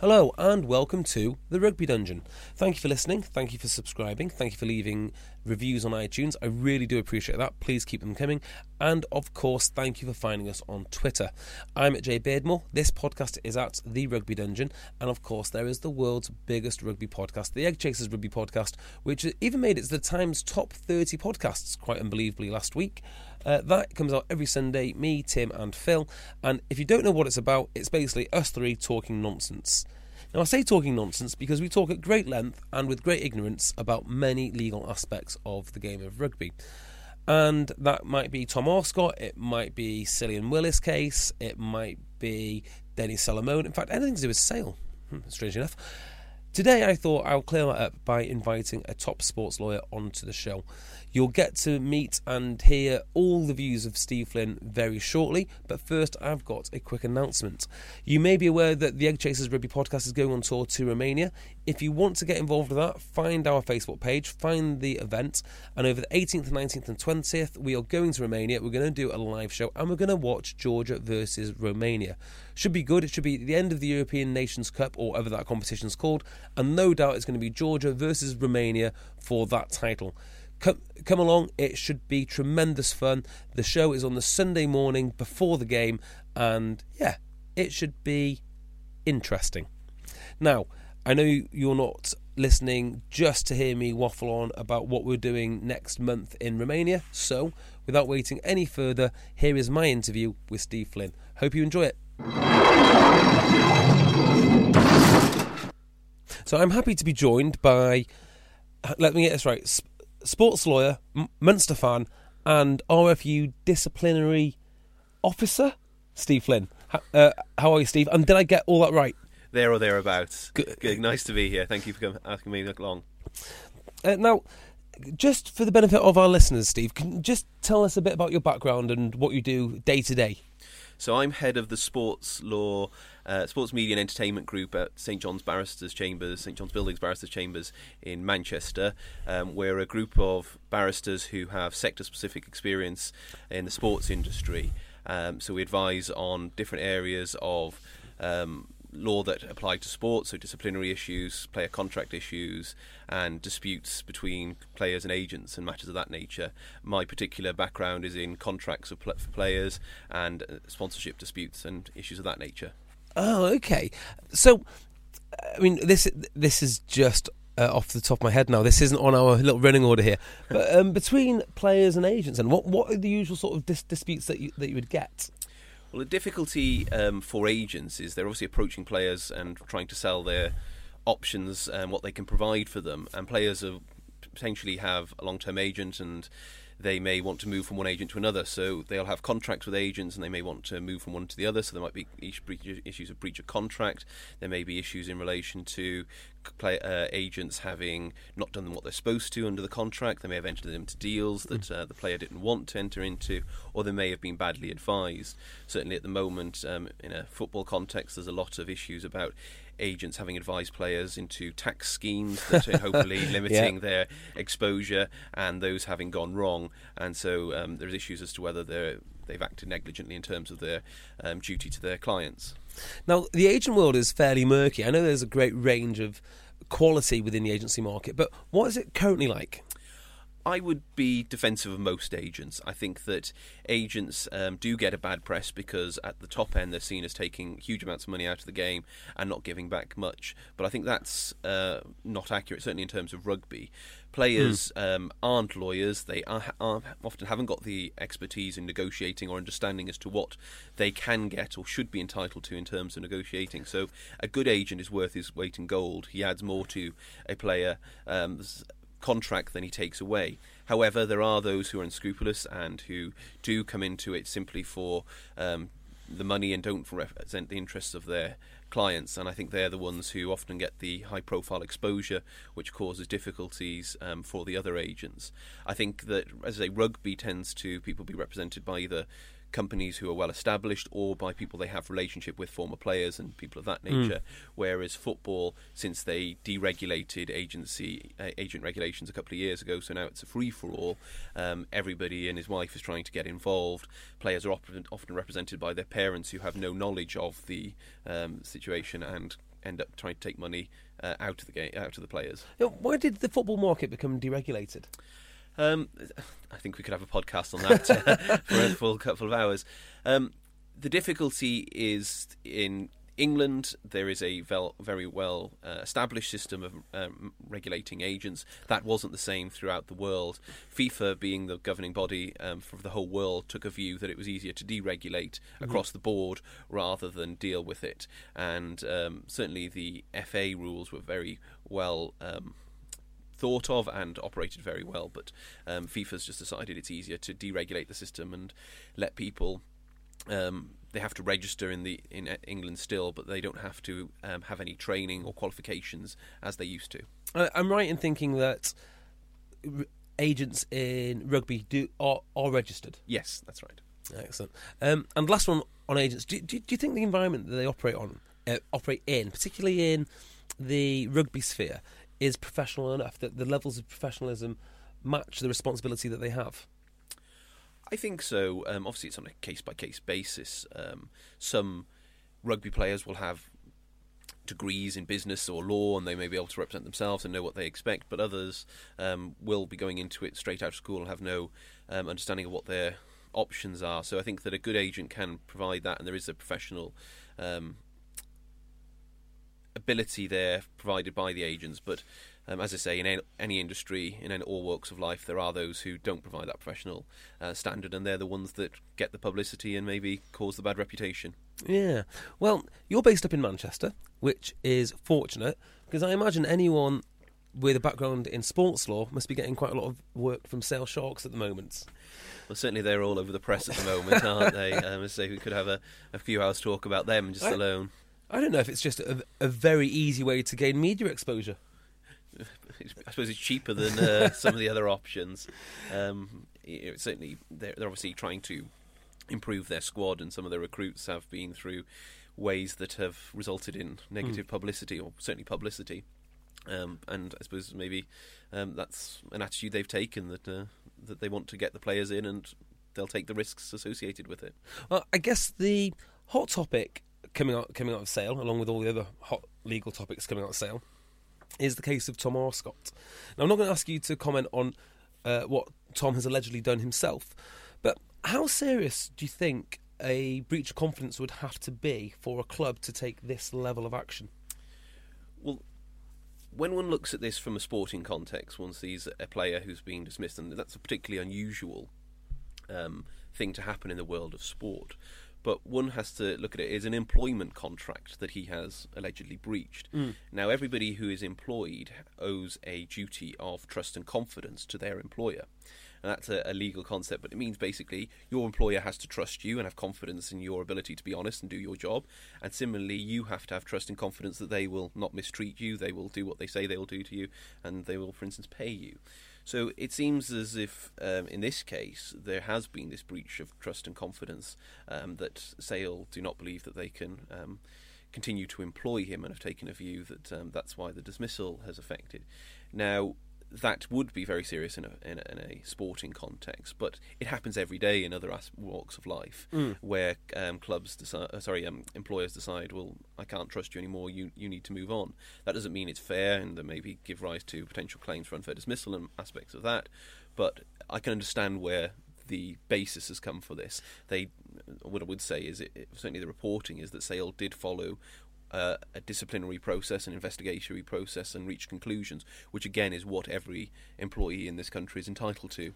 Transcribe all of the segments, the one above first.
Hello and welcome to the Rugby Dungeon. Thank you for listening. Thank you for subscribing. Thank you for leaving reviews on iTunes. I really do appreciate that. Please keep them coming. And of course, thank you for finding us on Twitter. I'm at Jay Beardmore. This podcast is at the Rugby Dungeon. And of course, there is the world's biggest rugby podcast, the Eggchasers Rugby Podcast, which even made it to the Times top 30 podcasts quite unbelievably last week. Uh, that comes out every Sunday, me, Tim, and Phil. And if you don't know what it's about, it's basically us three talking nonsense. Now, I say talking nonsense because we talk at great length and with great ignorance about many legal aspects of the game of rugby. And that might be Tom Arscott, it might be Cillian Willis case, it might be Denny Solomona. In fact, anything to do with Sale, hmm, strange enough. Today, I thought I'll clear that up by inviting a top sports lawyer onto the show. You'll get to meet and hear all the views of Steve Flynn very shortly, but first I've got a quick announcement. You may be aware that the Eggchasers Rugby podcast is going on tour to Romania. If you want to get involved with that, find our Facebook page, find the event, and over the 18th, 19th, and 20th, we are going to Romania. We're going to do a live show and we're going to watch Georgia versus Romania. Should be good. It should be the end of the European Nations Cup or whatever that competition's called, and no doubt it's going to be Georgia versus Romania for that title. Come, come along, it should be tremendous fun. The show is on the Sunday morning before the game, and yeah, it should be interesting. Now, I know you're not listening just to hear me waffle on about what we're doing next month in Romania, so without waiting any further, here is my interview with Steve Flynn. Hope you enjoy it. So I'm happy to be joined by, let me get this right, sports lawyer, M- Munster fan, and RFU disciplinary officer, Steve Flynn. Uh, how are you, Steve? And did I get all that right? There or thereabouts. Good. Good. Nice to be here. Thank you for coming, asking me along. Uh, now, just for the benefit of our listeners, Steve, can you just tell us a bit about your background and what you do day to day? So I'm head of the sports law, uh, sports media and entertainment group at St John's Barristers Chambers, St John's Buildings Barristers Chambers in Manchester. Um, we're a group of barristers who have sector-specific experience in the sports industry. Um, so we advise on different areas of um, law that apply to sports, so disciplinary issues, player contract issues, and disputes between players and agents and matters of that nature. My particular background is in contracts for players and uh, sponsorship disputes and issues of that nature. Oh, okay. So, I mean, this this is just uh, off the top of my head now. This isn't on our little running order here, but um, between players and agents, and what what are the usual sort of dis- disputes that you that you would get? Well, the difficulty um, for agents is they're obviously approaching players and trying to sell their options and what they can provide for them. And players are, potentially have a long-term agent and they may want to move from one agent to another. So they'll have contracts with agents and they may want to move from one to the other. So there might be issues of breach of contract. There may be issues in relation to play, uh, agents having not done what they're supposed to under the contract. They may have entered into deals that uh, the player didn't want to enter into, or they may have been badly advised. Certainly at the moment, um, in a football context, there's a lot of issues about agents having advised players into tax schemes that are hopefully limiting yeah. their exposure, and those having gone wrong. And so um, there's issues as to whether they've acted negligently in terms of their um, duty to their clients. Now, the agent world is fairly murky. I know there's a great range of quality within the agency market, but what is it currently like? I would be defensive of most agents. I think that agents um, do get a bad press because at the top end they're seen as taking huge amounts of money out of the game and not giving back much. But I think that's uh, not accurate, certainly in terms of rugby. Players mm. um, aren't lawyers. They are, are, often haven't got the expertise in negotiating or understanding as to what they can get or should be entitled to in terms of negotiating. So a good agent is worth his weight in gold. He adds more to a player. Um, contract than he takes away. However, there are those who are unscrupulous and who do come into it simply for um, the money and don't represent the interests of their clients. And I think they're the ones who often get the high profile exposure, which causes difficulties um, for the other agents. I think that, as I say, rugby tends to people be represented by either companies who are well established or by people they have relationship with former players and people of that hmm. nature mm. whereas football since they deregulated agency uh, agent regulations a couple of years ago so now it's a free for all um, everybody and his wife is trying to get involved players are often, often represented by their parents who have no knowledge of the um, situation and end up trying to take money uh, out of the game out of the players why did the football market become deregulated um, I think we could have a podcast on that uh, for a full couple of hours. Um, the difficulty is in England, there is a very well uh, established system of um, regulating agents. That wasn't the same throughout the world. FIFA, being the governing body um, for the whole world, took a view that it was easier to deregulate mm-hmm. across the board rather than deal with it. And um, certainly the FA rules were very well um, thought of and operated very well. But um, FIFA's just decided it's easier to deregulate the system and let people. Um, they have to register in the in England still, but they don't have to um, have any training or qualifications as they used to. I'm right in thinking that agents in rugby do are, are registered. Yes, that's right. Excellent. Um, and last one on agents. Do, do, do, you think the environment that they operate on, uh, operate in, particularly in the rugby sphere, is professional enough that the levels of professionalism match the responsibility that they have? I think so. Um, obviously, it's on a case by case basis. Um, some rugby players will have degrees in business or law and they may be able to represent themselves and know what they expect, but others um, will be going into it straight out of school and have no um, understanding of what their options are. So I think that a good agent can provide that, and there is a professional um, ability there provided by the agents. But um, as I say, in any industry, in all walks of life, there are those who don't provide that professional uh, standard, and they're the ones that get the publicity and maybe cause the bad reputation. Yeah. Well, you're based up in Manchester, which is fortunate because I imagine anyone with a background in sports law must be getting quite a lot of work from Sale Sharks at the moment. Well, certainly they're all over the press at the moment, aren't they? Um, so we could have a, a few hours talk about them just I, alone. I don't know if it's just a, a very easy way to gain media exposure. I suppose it's cheaper than uh, some of the other options. Um, it, certainly, they're, they're, obviously trying to improve their squad, and some of their recruits have been through ways that have resulted in negative mm. publicity, or certainly publicity. Um, and I suppose maybe um, that's an attitude they've taken that uh, that they want to get the players in, and they'll take the risks associated with it. Well, I guess the hot topic coming out coming out of Sale, along with all the other hot legal topics coming out of Sale, is the case of Tom Arscott. Now, I'm not going to ask you to comment on uh, what Tom has allegedly done himself, but how serious do you think a breach of confidence would have to be for a club to take this level of action? Well, when one looks at this from a sporting context, one sees a player who's being dismissed, and that's a particularly unusual um, thing to happen in the world of sport but one has to look at it as an employment contract that he has allegedly breached. Mm. Now, everybody who is employed owes a duty of trust and confidence to their employer. And that's a, a, legal concept, but it means basically your employer has to trust you and have confidence in your ability to be honest and do your job. And similarly, you have to have trust and confidence that they will not mistreat you, they will do what they say they will do to you, and they will, for instance, pay you. So it seems as if, um, in this case, there has been this breach of trust and confidence um, that Sale do not believe that they can um, continue to employ him and have taken a view that um, that's why the dismissal has affected. Now, that would be very serious in a, in a, in a sporting context, but it happens every day in other walks of life where um, clubs decide, uh, sorry, um, employers decide, well, I can't trust you anymore. You you need to move on. That doesn't mean it's fair, and that maybe give rise to potential claims for unfair dismissal and aspects of that. But I can understand where the basis has come for this. They, what I would say is, it, it- certainly the reporting is that Sale did follow uh, a disciplinary process, an investigatory process, and reach conclusions, which again is what every employee in this country is entitled to.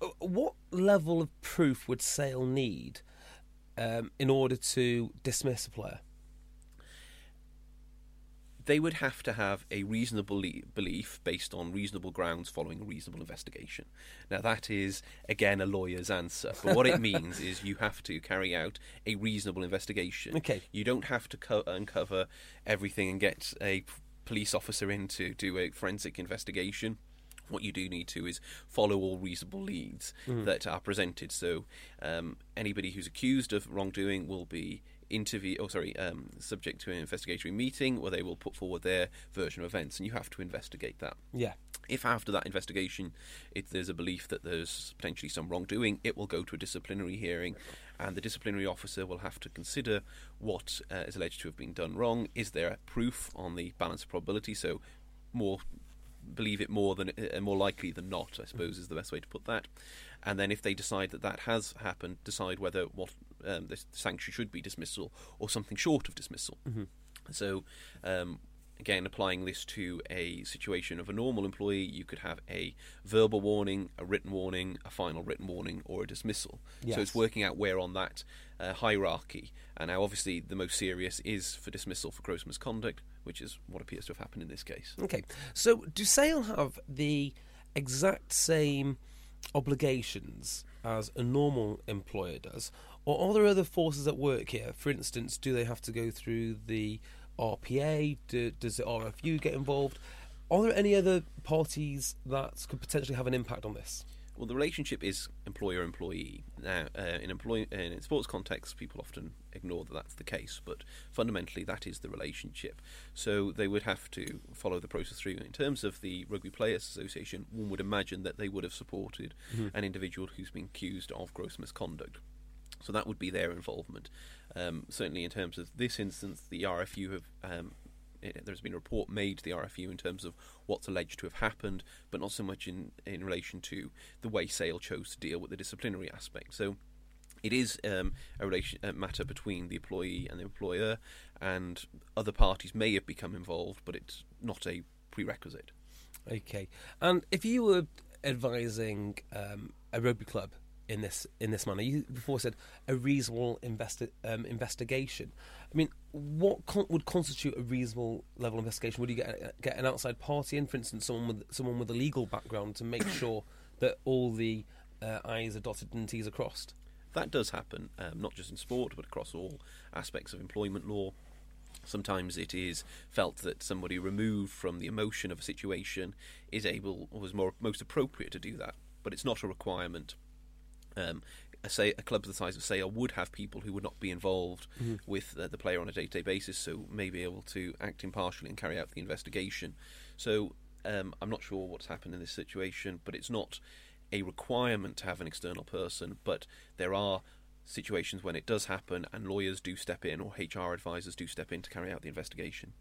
Uh, What level of proof would Sale need um, in order to dismiss a player? They would have to have a reasonable le- belief based on reasonable grounds following a reasonable investigation. Now, that is, again, a lawyer's answer. But what it means is you have to carry out a reasonable investigation. Okay. You don't have to co- uncover everything and get a p- police officer in to do a forensic investigation. What you do need to is follow all reasonable leads that are presented. So, um, anybody who's accused of wrongdoing will be interview oh sorry um, subject to an investigatory meeting where they will put forward their version of events and you have to investigate that Yeah. if after that investigation if there's a belief that there's potentially some wrongdoing it will go to a disciplinary hearing and the disciplinary officer will have to consider what uh, is alleged to have been done wrong is there proof on the balance of probability so more believe it more than uh, more likely than not. I suppose is the best way to put that. And then if they decide that that has happened, decide whether what um, the sanction should be dismissal or something short of dismissal. So. Um, Again, applying this to a situation of a normal employee, you could have a verbal warning, a written warning, a final written warning, or a dismissal. So it's working out where on that uh, hierarchy. And now, obviously, the most serious is for dismissal for gross misconduct, which is what appears to have happened in this case. Okay. So, do Sale have the exact same obligations as a normal employer does, or are there other forces at work here? For instance, do they have to go through the RPA? Do, does the RFU get involved? Are there any other parties that could potentially have an impact on this? Well, the relationship is employer-employee. Now, uh, in employ in sports context, people often ignore that that's the case, but fundamentally, that is the relationship. So they would have to follow the process through. In terms of the Rugby Players Association, one would imagine that they would have supported an individual who's been accused of gross misconduct. So that would be their involvement. Um, certainly, in terms of this instance, the RFU have. Um, it, there's been a report made to the RFU in terms of what's alleged to have happened, but not so much in, in relation to the way Sale chose to deal with the disciplinary aspect. So it is um, a relation a matter between the employee and the employer, and other parties may have become involved, but it's not a prerequisite. Okay. And if you were advising um, a rugby club in this in this manner, you before said a reasonable investi- um, investigation. I mean, what con- would constitute a reasonable level of investigation? Would you get get an outside party in, for instance, someone with someone with a legal background to make sure that all the uh, I's are dotted and T's are crossed? That does happen, um, not just in sport, but across all aspects of employment law. Sometimes it is felt that somebody removed from the emotion of a situation is able or was more most appropriate to do that, but it's not a requirement. Um, a, say, a club the size of Sale would have people who would not be involved with uh, the player on a day-to-day basis, so may be able to act impartially and carry out the investigation. So um, I'm not sure what's happened in this situation, but it's not a requirement to have an external person, but there are situations when it does happen and lawyers do step in or HR advisors do step in to carry out the investigation.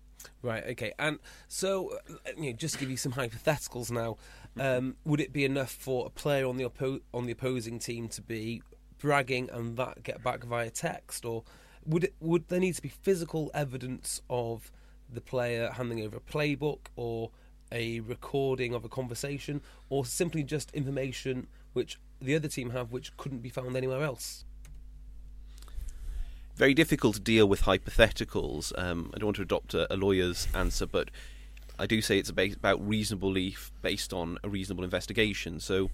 Right. Okay. And so, uh, you know, just to give you some hypotheticals now. Um, would it be enough for a player on the oppo- on the opposing team to be bragging and that get back via text, or would it would there need to be physical evidence of the player handing over a playbook or a recording of a conversation, or simply just information which the other team have which couldn't be found anywhere else? Very difficult to deal with hypotheticals. Um, I don't want to adopt a, a lawyer's answer, but I do say it's about, reasonable belief based on a reasonable investigation. So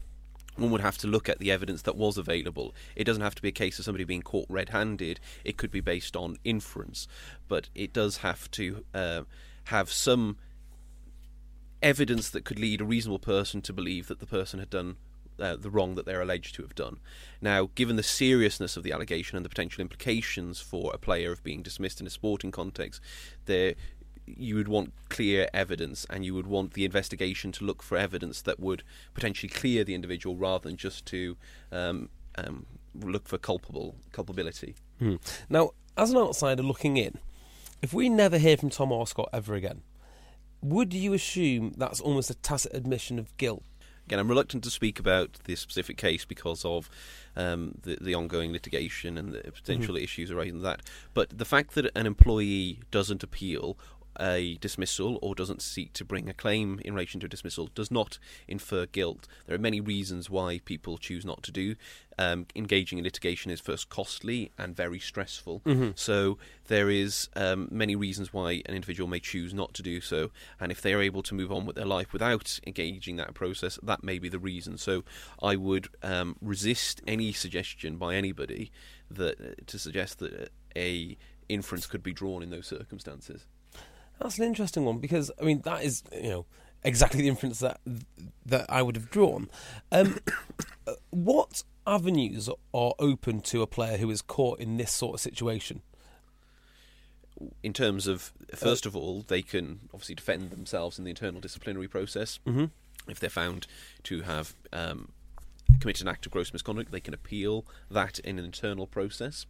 one would have to look at the evidence that was available. It doesn't have to be a case of somebody being caught red-handed. It could be based on inference, but it does have to uh, have some evidence that could lead a reasonable person to believe that the person had done uh, the wrong that they're alleged to have done. Now, given the seriousness of the allegation and the potential implications for a player of being dismissed in a sporting context, there you would want clear evidence, and you would want the investigation to look for evidence that would potentially clear the individual rather than just to um, um, look for culpable culpability. Hmm. Now, as an outsider looking in, if we never hear from Tom Arscott ever again, would you assume that's almost a tacit admission of guilt? Again, I'm reluctant to speak about this specific case because of um, the, the ongoing litigation and the potential Mm-hmm. issues arising that. But the fact that an employee doesn't appeal a dismissal or doesn't seek to bring a claim in relation to a dismissal does not infer guilt. There are many reasons why people choose not to do. Um, engaging in litigation is first costly and very stressful. So there is um, many reasons why an individual may choose not to do so. And if they are able to move on with their life without engaging that process, that may be the reason. So I would um, resist any suggestion by anybody that to suggest that a inference could be drawn in those circumstances. That's an interesting one because I mean that is you know exactly the inference that that I would have drawn. Um, what avenues are open to a player who is caught in this sort of situation? in terms of first of all, they can obviously defend themselves in the internal disciplinary process. Mm-hmm. If they're found to have um, committed an act of gross misconduct, they can appeal that in an internal process.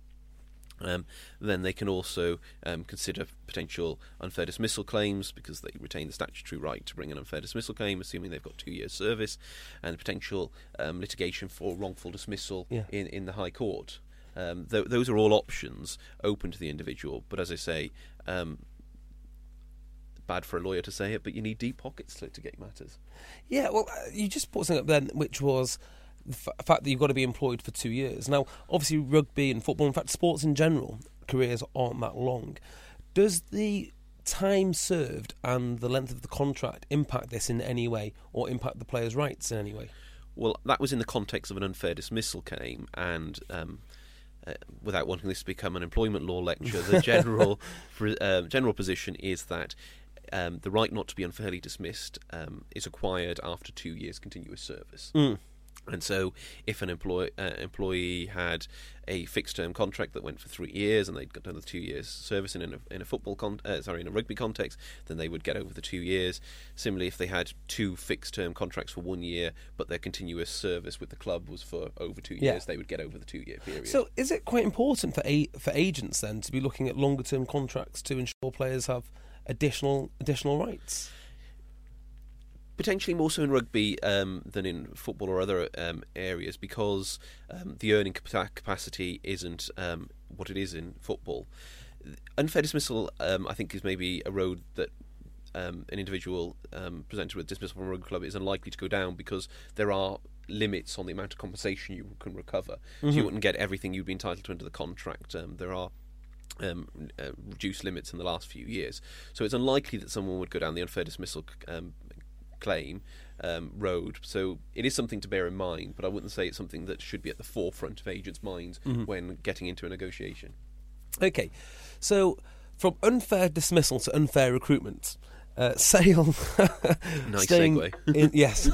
Um, then they can also um, consider potential unfair dismissal claims because they retain the statutory right to bring an unfair dismissal claim, assuming they've got two years' service, and potential um, litigation for wrongful dismissal Yeah. in, in the High Court. Um, th- those are all options open to the individual, but as I say, um, bad for a lawyer to say it, but you need deep pockets to litigate matters. Yeah, well, uh, you just put something up then, which was the f- fact that you've got to be employed for two years. Now, obviously, rugby and football, in fact, sports in general, careers aren't that long. Does the time served and the length of the contract impact this in any way, or impact the player's rights in any way? Well, that was in the context of an unfair dismissal claim, and um, uh, without wanting this to become an employment law lecture, the general uh, general position is that um, the right not to be unfairly dismissed um, is acquired after two years' continuous service. And so, if an employ- uh, employee had a fixed-term contract that went for three years, and they'd got another two years' service in a, in a football, con- uh, sorry, in a rugby context, then they would get over the two years. Similarly, if they had two fixed-term contracts for one year, but their continuous service with the club was for over two Yeah. years, they would get over the two-year period. So, is it quite important for a- for agents then to be looking at longer term contracts to ensure players have additional additional rights? Potentially more so in rugby um, than in football or other um, areas because um, the earning capacity isn't um, what it is in football. Unfair dismissal, um, I think, is maybe a road that um, an individual um, presented with dismissal from a rugby club is unlikely to go down because there are limits on the amount of compensation you can recover. So you wouldn't get everything you'd be entitled to under the contract. Um, there are um, uh, reduced limits in the last few years. So it's unlikely that someone would go down the unfair dismissal um, claim um, road. So it is something to bear in mind, but I wouldn't say it's something that should be at the forefront of agents' minds when getting into a negotiation. Okay, so from unfair dismissal to unfair recruitment, uh, Sale. Nice segue. in- yes,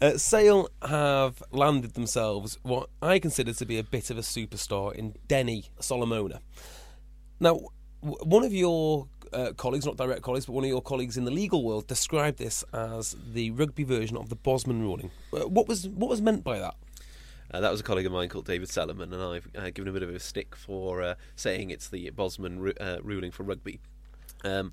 uh, Sale have landed themselves what I consider to be a bit of a superstar in Denny Solomona. Now, w- one of your uh, colleagues, not direct colleagues, but one of your colleagues in the legal world, described this as the rugby version of the Bosman ruling. Uh, What was what was meant by that? Uh, that was a colleague of mine called David Sellerman, and I've uh, given a bit of a stick for uh, saying it's the Bosman ru- uh, ruling for rugby. Um,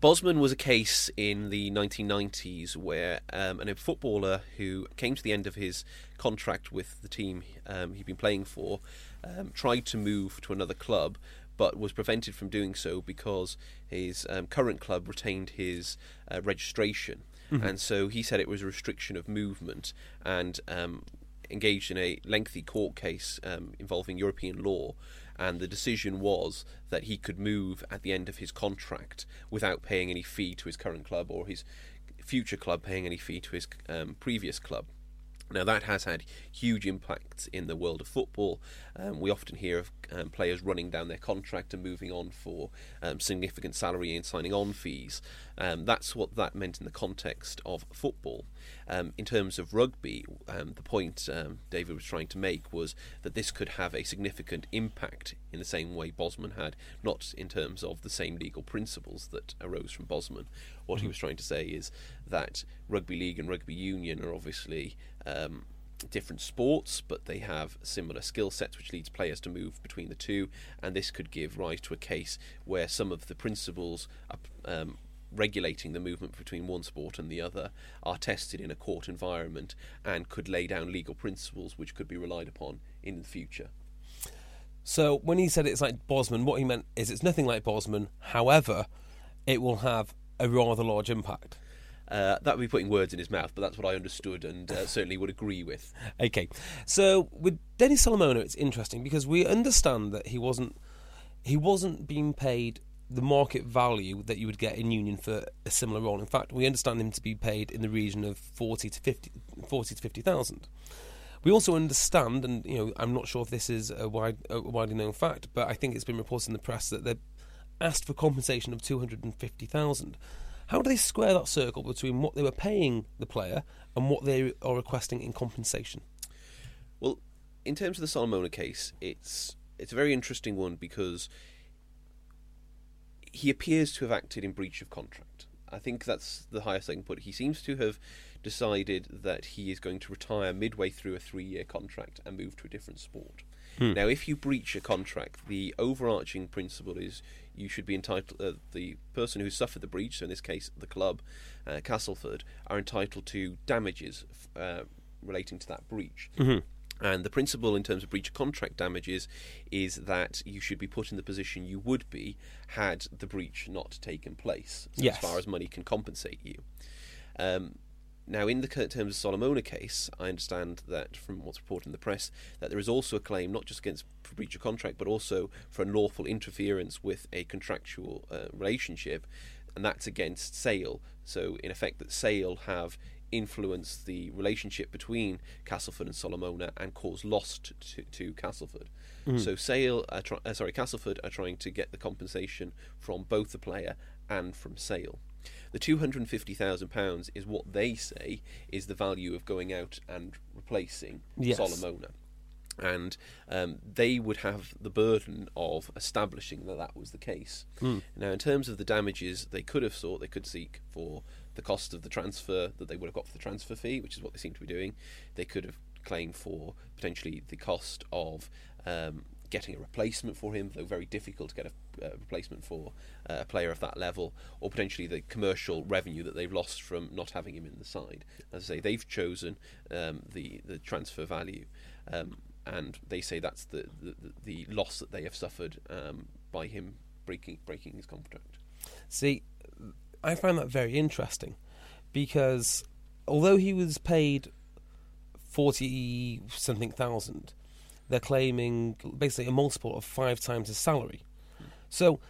Bosman was a case in the 1990s where um, an, a footballer who came to the end of his contract with the team um, he'd been playing for um, tried to move to another club but was prevented from doing so because his um, current club retained his uh, registration. And so he said it was a restriction of movement and um, engaged in a lengthy court case um, involving European law, and the decision was that he could move at the end of his contract without paying any fee to his current club or his future club paying any fee to his um, previous club. Now that has had huge impacts in the world of football. Um, we often hear of um, players running down their contract and moving on for um, significant salary and signing on fees. Um, that's what that meant in the context of football. Um, in terms of rugby, um, the point um, David was trying to make was that this could have a significant impact in the same way Bosman had, not in terms of the same legal principles that arose from Bosman. What he was trying to say is that rugby league and rugby union are obviously um, different sports, but they have similar skill sets, which leads players to move between the two. And this could give rise to a case where some of the principles um, regulating the movement between one sport and the other are tested in a court environment and could lay down legal principles which could be relied upon in the future. So when he said it's like Bosman, what he meant is it's nothing like Bosman. However, it will have a rather large impact. Uh, that would be putting words in his mouth, but that's what I understood and uh, certainly would agree with. Okay, so with Dennis Solomona, it's interesting because we understand that he wasn't he wasn't being paid the market value that you would get in Union for a similar role. In fact, we understand him to be paid in the region of forty to 50, 40 to fifty thousand. We also understand, and you know, I'm not sure if this is a, wide, a widely known fact, but I think it's been reported in the press that they asked for compensation of two hundred and fifty thousand. How do they square that circle between what they were paying the player and what they are requesting in compensation? Well, in terms of the Solomona case, it's it's a very interesting one because he appears to have acted in breach of contract. I think that's the highest I can put. He seems to have decided that he is going to retire midway through a three-year contract and move to a different sport. Hmm. Now, if you breach a contract, the overarching principle is you should be entitled. Uh, the person who suffered the breach, so in this case the club, uh, Castleford, are entitled to damages uh, relating to that breach. Mm-hmm. And the principle in terms of breach of contract damages is that you should be put in the position you would be had the breach not taken place, so yes. as far as money can compensate you. Um, now, in the terms of Solomona case, I understand that from what's reported in the press that there is also a claim not just against breach of contract, but also for unlawful interference with a contractual uh, relationship, and that's against Sale. So, in effect, that Sale have influenced the relationship between Castleford and Solomona and cause loss to, to, Castleford. Mm. So, Sale, try, uh, sorry, Castleford are trying to get the compensation from both the player and from Sale. The £250,000 is what they say is the value of going out and replacing yes. Solomona. And um, they would have the burden of establishing that that was the case. Mm. Now, in terms of the damages they could have sought, they could seek for the cost of the transfer that they would have got for the transfer fee, which is what they seem to be doing. They could have claimed for potentially the cost of um, getting a replacement for him, though very difficult to get a, replacement for uh, a player of that level, or potentially the commercial revenue that they've lost from not having him in the side. As I say, they've chosen um, the the transfer value, um, and they say that's the, the, the loss that they have suffered um, by him breaking breaking his contract. See, I find that very interesting because although he was paid forty something thousand they're claiming basically a multiple of five times his salary. So,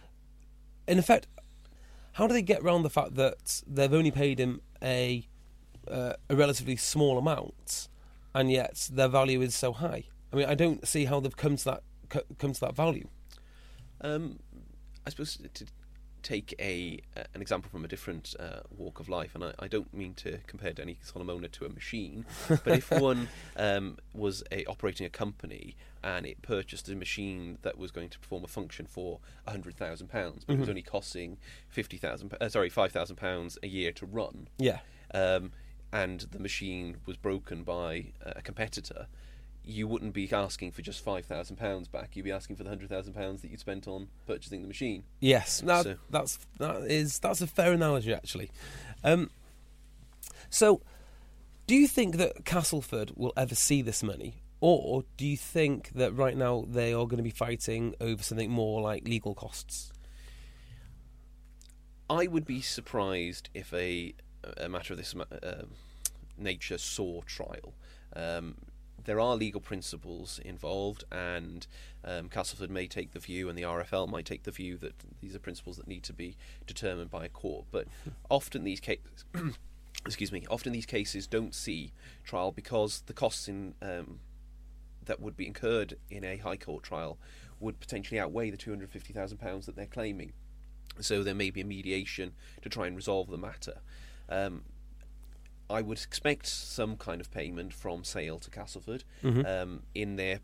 in effect, how do they get around the fact that they've only paid him a uh, a relatively small amount, and yet their value is so high? I mean, I don't see how they've come to that come to that value. Um, I suppose to take a uh, an example from a different uh, walk of life, and I, I, don't mean to compare Denny Solomona to a machine, but if one um, was a, operating a company and it purchased a machine that was going to perform a function for hundred thousand pounds, but mm-hmm. it was mm-hmm. only costing fifty thousand, uh, sorry, five thousand pounds a year to run, yeah, um, and the machine was broken by a competitor you wouldn't be asking for just five thousand pounds back. You'd be asking for the hundred thousand pounds that you spent on purchasing the machine. Yes, that, so. that's that is that's a fair analogy actually. Um, so, do you think that Castleford will ever see this money, or do you think that right now they are going to be fighting over something more like legal costs? I would be surprised if a a matter of this uh, nature saw trial. Um, there are legal principles involved, and um, Castleford may take the view, and the RFL might take the view that these are principles that need to be determined by a court. But often these cases, excuse me, often these cases don't see trial because the costs in um, that would be incurred in a High Court trial would potentially outweigh the two hundred fifty thousand pounds that they're claiming. So there may be a mediation to try and resolve the matter. Um, I would expect some kind of payment from Sale to Castleford Mm-hmm. um, in their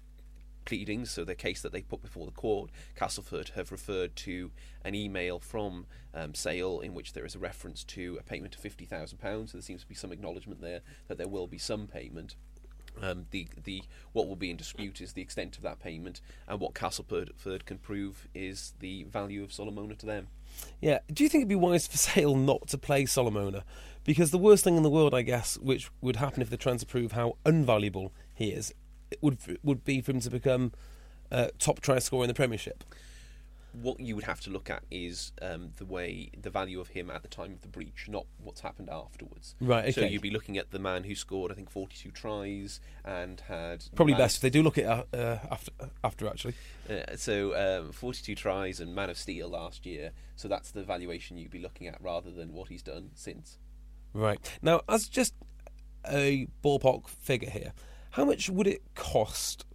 pleadings, so their case that they put before the court. Castleford have referred to an email from um, Sale in which there is a reference to a payment of fifty thousand pounds. So there seems to be some acknowledgement there that there will be some payment. Um, the the what will be in dispute is the extent of that payment, and what Castleford can prove is the value of Solomona to them. Yeah. Do you think it'd be wise for Sale not to play Solomona? Because the worst thing in the world, I guess, which would happen if they're trying to prove how unvaluable he is, would would be for him to become uh, top try scorer in the Premiership. What you would have to look at is um, the way the value of him at the time of the breach, not what's happened afterwards. Right, So you'd be looking at the man who scored, I think, forty-two tries and had Probably best if they do look at it uh, after after actually. Uh, so um, forty-two tries and man of steel last year. So that's the valuation you'd be looking at rather than what he's done since. Right. Now, as just a ballpark figure here, how much would it cost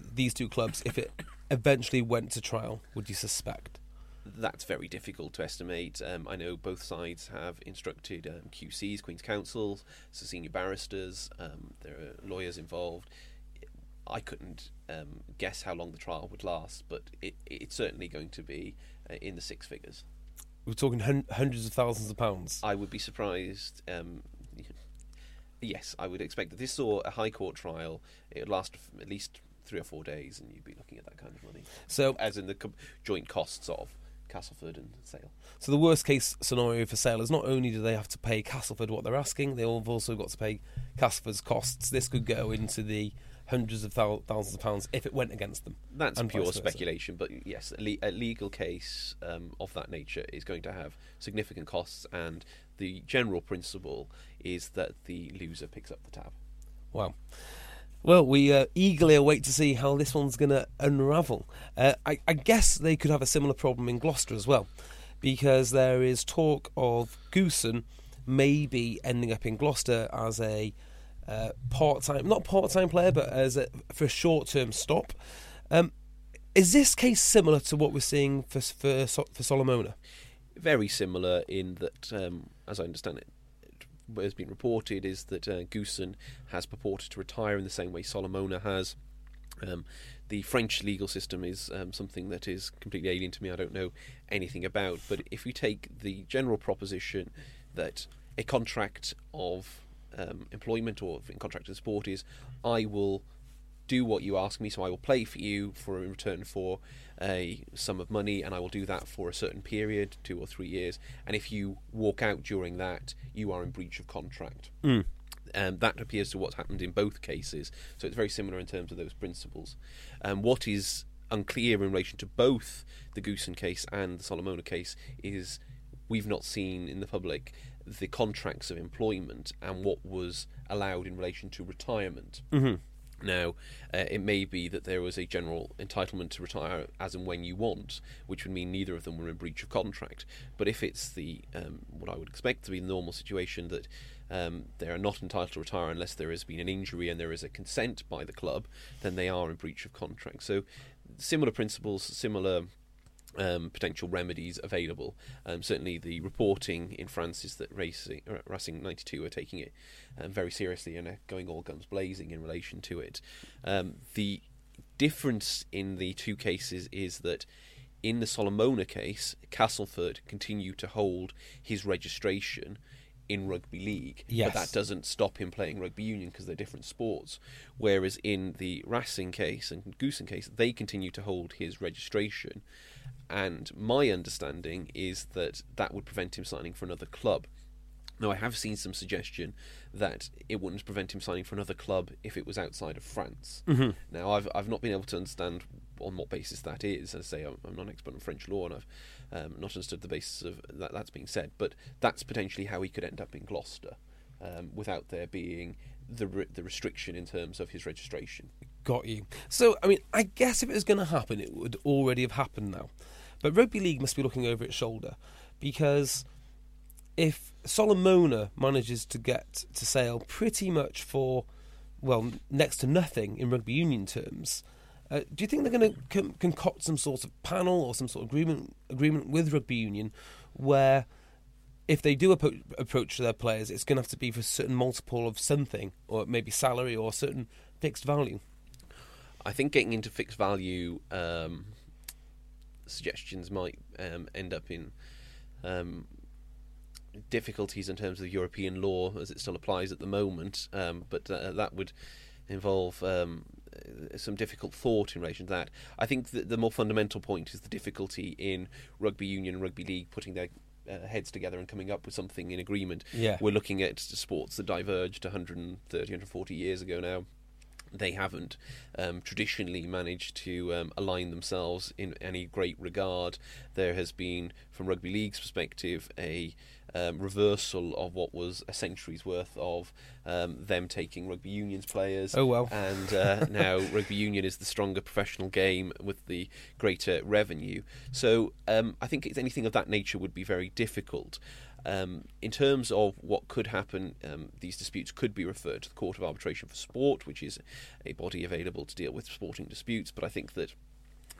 these two clubs if it eventually went to trial, would you suspect? That's very difficult to estimate. Um, I know both sides have instructed um, QCs, Queen's Counsel, so senior barristers. Um, there are lawyers involved. I couldn't um, guess how long the trial would last, but it, it's certainly going to be uh, in the six figures. We're talking hun- hundreds of thousands of pounds. I would be surprised. Um, yes, I would expect that this saw a High Court trial. It would last at least three or four days, and you'd be looking at that kind of money. So- as in the co- joint costs of Castleford and Sale. So the worst case scenario for Sale is not only do they have to pay Castleford what they're asking, they've also got to pay Castleford's costs. This could go into the hundreds of thousands of pounds if it went against them. That's pure speculation, but yes, a legal case um, of that nature is going to have significant costs, and the general principle is that the loser picks up the tab. Wow. Well, we uh, eagerly await to see how this one's going to unravel. Uh, I, I guess they could have a similar problem in Gloucester as well, because there is talk of Goosen maybe ending up in Gloucester as a uh, part-time, not part-time player, but as a, for a short-term stop. Um, is this case similar to what we're seeing for for, for Solomona? Very similar in that, um, as I understand it, what has been reported is that uh, Goosen has purported to retire in the same way Solomona has. Um, the French legal system is um, something that is completely alien to me. I don't know anything about. But if we take the general proposition that a contract of um, employment or in contract of sport is, I will do what you ask me, so I will play for you for in return for a sum of money, and I will do that for a certain period, two or three years. And if you walk out during that, you are in breach of contract. Um, that appears to what's happened in both cases, so it's very similar in terms of those principles. Um, what is unclear in relation to both the Goosen case and the Solomona case is we've not seen in the public the contracts of employment and what was allowed in relation to retirement. Now, uh, it may be that there was a general entitlement to retire as and when you want, which would mean neither of them were in breach of contract. But if it's the um, what I would expect to be the normal situation that um, they are not entitled to retire unless there has been an injury and there is a consent by the club, then they are in breach of contract. So, similar principles, similar um, potential remedies available. Um, certainly, the reporting in France is that Racing, uh, Racing 92 are taking it um, very seriously and are going all guns blazing in relation to it. Um, the difference in the two cases is that in the Solomona case, Castleford continued to hold his registration in rugby league, Yes. but that doesn't stop him playing rugby union because they're different sports. Whereas in the Racing case and Goosen case, they continue to hold his registration, and my understanding is that that would prevent him signing for another club. Now, I have seen some suggestion that it wouldn't prevent him signing for another club if it was outside of France. Mm-hmm. Now, I've I've not been able to understand on what basis that is. As I say, I'm, I'm not an expert on French law, and I've um, not understood the basis of that. That's being said, but that's potentially how he could end up in Gloucester um, without there being the re- the restriction in terms of his registration. Got you. So, I mean, I guess if it was going to happen, it would already have happened now. But Rugby League must be looking over its shoulder because if Solomona manages to get to Sale pretty much for, well, next to nothing in rugby union terms, uh, do you think they're going to con- concoct some sort of panel or some sort of agreement agreement with rugby union where if they do appro- approach their players, it's going to have to be for a certain multiple of something, or maybe salary or a certain fixed value. I think getting into fixed value um, suggestions might um, end up in um, difficulties in terms of European law as it still applies at the moment, um, but uh, that would involve um, some difficult thought in relation to that. I think that the more fundamental point is the difficulty in rugby union and rugby league putting their uh, heads together and coming up with something in agreement. Yeah. We're looking at sports that diverged 130, 140 years ago now they haven't um, traditionally managed to um, align themselves in any great regard. There has been, from rugby league's perspective, a um, reversal of what was a century's worth of um, them taking rugby union's players. Oh, well. And uh, now rugby union is the stronger professional game with the greater revenue. So um, I think anything of that nature would be very difficult. Um, in terms of what could happen, um, these disputes could be referred to the Court of Arbitration for Sport, which is a body available to deal with sporting disputes. But I think that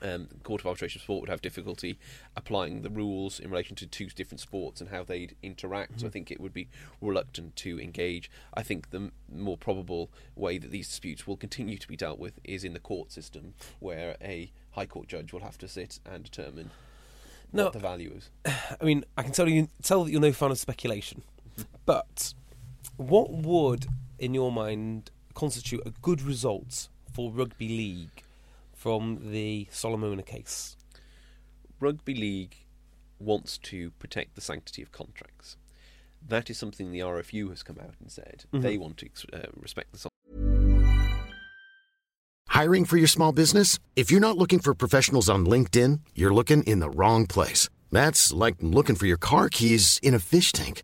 um, the Court of Arbitration for Sport would have difficulty applying the rules in relation to two different sports and how they'd interact. Mm-hmm. So I think it would be reluctant to engage. I think the more probable way that these disputes will continue to be dealt with is in the court system, where a High Court judge will have to sit and determine no, what the value is. I mean, I can tell you tell that you're no fan of speculation, but what would, in your mind, constitute a good result for rugby league from the Solomona case? Rugby league wants to protect the sanctity of contracts. That is something the RFU has come out and said. Mm-hmm. They want to uh, respect the. Hiring for your small business? If you're not looking for professionals on LinkedIn, you're looking in the wrong place. That's like looking for your car keys in a fish tank.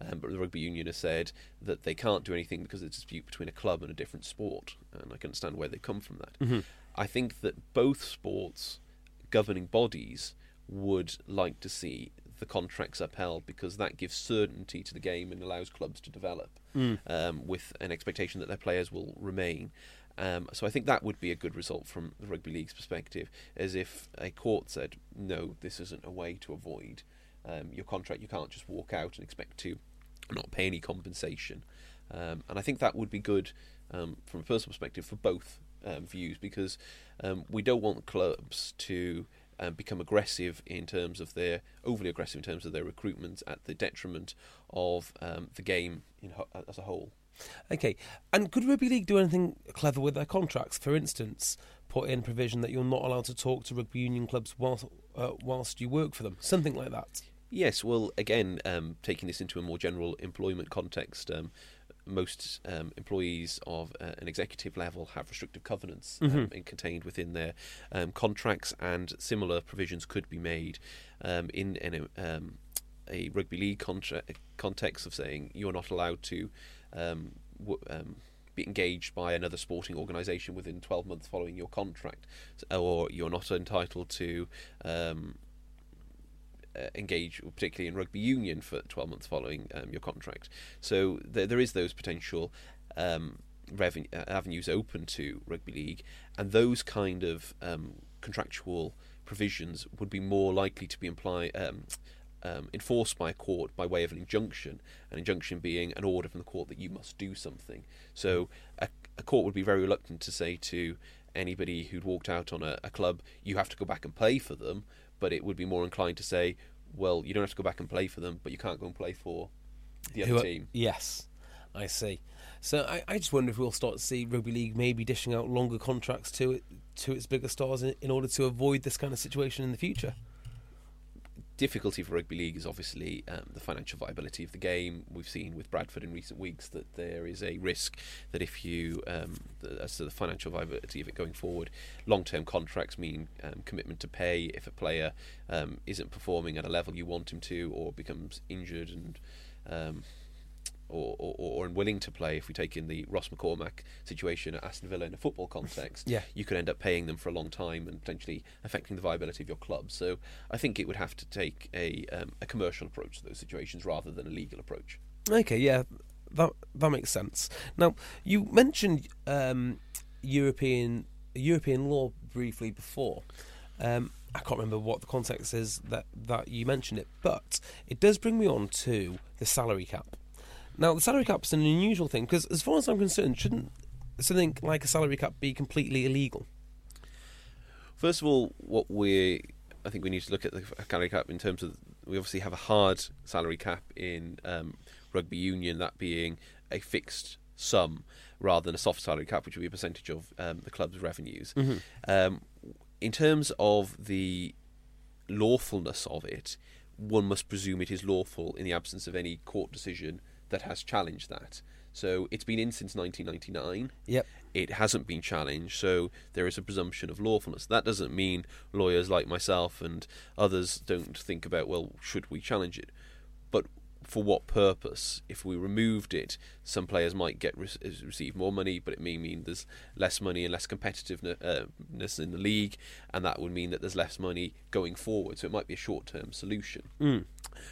Um, but the rugby union has said that they can't do anything because it's a dispute between a club and a different sport. And I can understand where they come from that. Mm-hmm. I think that both sports governing bodies would like to see the contracts upheld because that gives certainty to the game and allows clubs to develop mm. um, with an expectation that their players will remain. Um, so I think that would be a good result from the rugby league's perspective, as if a court said, "No, this isn't a way to avoid um, your contract. You can't just walk out and expect to not pay any compensation." Um, and I think that would be good um, from a personal perspective for both um, views because um, we don't want clubs to um, become aggressive in terms of their overly aggressive in terms of their recruitment at the detriment of um, the game in, as a whole. Okay, and could rugby league do anything clever with their contracts? For instance, put in provision that you're not allowed to talk to rugby union clubs whilst uh, whilst you work for them, something like that. Yes, well, again, um, taking this into a more general employment context, um, most um, employees of uh, an executive level have restrictive covenants um, mm-hmm. contained within their um, contracts, and similar provisions could be made um, in, in a, um, a, rugby league contra- context of saying you're not allowed to um, w- be engaged by another sporting organisation within 12 months following your contract, or you're not entitled to uh, engage, particularly in rugby union, for 12 months following um, your contract. So there, there is those potential um, revenue, uh, avenues open to rugby league, and those kind of um, contractual provisions would be more likely to be imply, um, um, enforced by a court by way of an injunction. An injunction being an order from the court that you must do something. So a, a court would be very reluctant to say to anybody who'd walked out on a, a club, you have to go back and play for them but it would be more inclined to say, well, you don't have to go back and play for them, but you can't go and play for the other Who, team. Yes. I see. So I, I just wonder if we'll start to see rugby league maybe dishing out longer contracts to it to its bigger stars in, in order to avoid this kind of situation in the future. Difficulty for rugby league is obviously um, the financial viability of the game. We've seen with Bradford in recent weeks that there is a risk that if you, um, the, as to the financial viability of it going forward, long-term contracts mean um, commitment to pay if a player um, isn't performing at a level you want him to, or becomes injured and. Or, or, or unwilling to play, if we take in the Ross McCormack situation at Aston Villa in a football context, Yeah. you could end up paying them for a long time and potentially affecting the viability of your club. So I think it would have to take a, um, a commercial approach to those situations rather than a legal approach. Okay, yeah, that that makes sense. Now you mentioned um, European European law briefly before. Um, I can't remember what the context is that that you mentioned it, but it does bring me on to the salary cap. Now the salary cap is an unusual thing because, as far as I'm concerned, shouldn't something like a salary cap be completely illegal? First of all, what we I think we need to look at the salary cap in terms of we obviously have a hard salary cap in um, rugby union, that being a fixed sum rather than a soft salary cap, which would be a percentage of um, the club's revenues. Um, in terms of the lawfulness of it, one must presume it is lawful in the absence of any court decision that has challenged that. So it's been in since 1999. Yep. It hasn't been challenged, so there is a presumption of lawfulness. That doesn't mean lawyers like myself and others don't think about, well, should we challenge it? But for what purpose? If we removed it, some players might get re- receive more money, but it may mean there's less money and less competitiveness in the league, and that would mean that there's less money going forward. So it might be a short-term solution.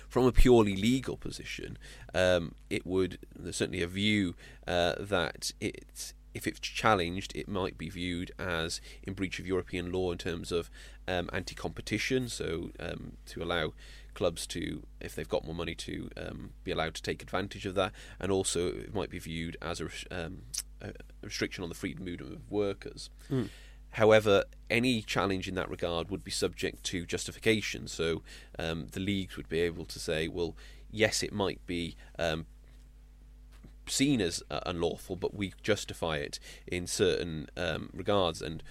From a purely legal position, um, it would there's certainly a view uh, that it if it's challenged, it might be viewed as in breach of European law in terms of um, anti-competition. So um, to allow clubs to, if they've got more money, to um, be allowed to take advantage of that, and also it might be viewed as a, um, a restriction on the freedom of movement of workers. However, any challenge in that regard would be subject to justification. So um, the leagues would be able to say, well, yes, it might be um, seen as uh, unlawful, but we justify it in certain um, regards. And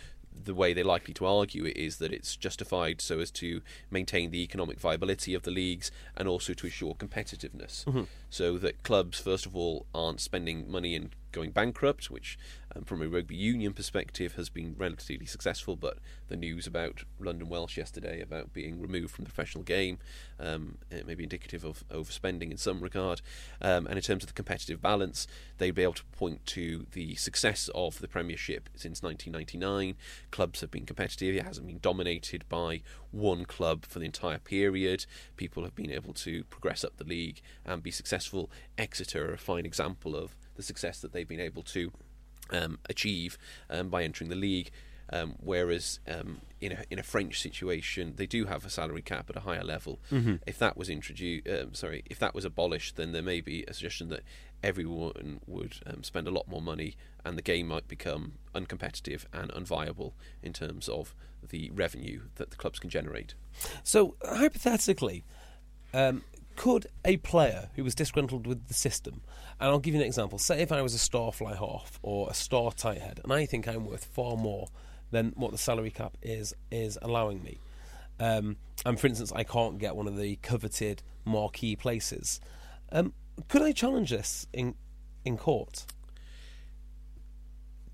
the way they're likely to argue it is that it's justified so as to maintain the economic viability of the leagues and also to assure competitiveness. Mm-hmm. So that clubs, first of all, aren't spending money and going bankrupt, which from a rugby union perspective has been relatively successful. But the news about London Welsh yesterday about being removed from the professional game um, it may be indicative of overspending in some regard. Um, and in terms of the competitive balance, they'd be able to point to the success of the Premiership since 1999. Clubs have been competitive; it hasn't been dominated by one club for the entire period. People have been able to progress up the league and be successful. Exeter are a fine example of the success that they've been able to um, achieve um, by entering the league. Um, whereas um, in a in a French situation, they do have a salary cap at a higher level. If that was introduced, um, sorry, if that was abolished, then there may be a suggestion that everyone would um, spend a lot more money, and the game might become uncompetitive and unviable in terms of the revenue that the clubs can generate. So hypothetically, um, could a player who was disgruntled with the system, and I'll give you an example. Say if I was a star fly half or a star tight head, and I think I'm worth far more than what the salary cap is is allowing me. Um, and for instance, I can't get one of the coveted marquee places. Um, could I challenge this in in court?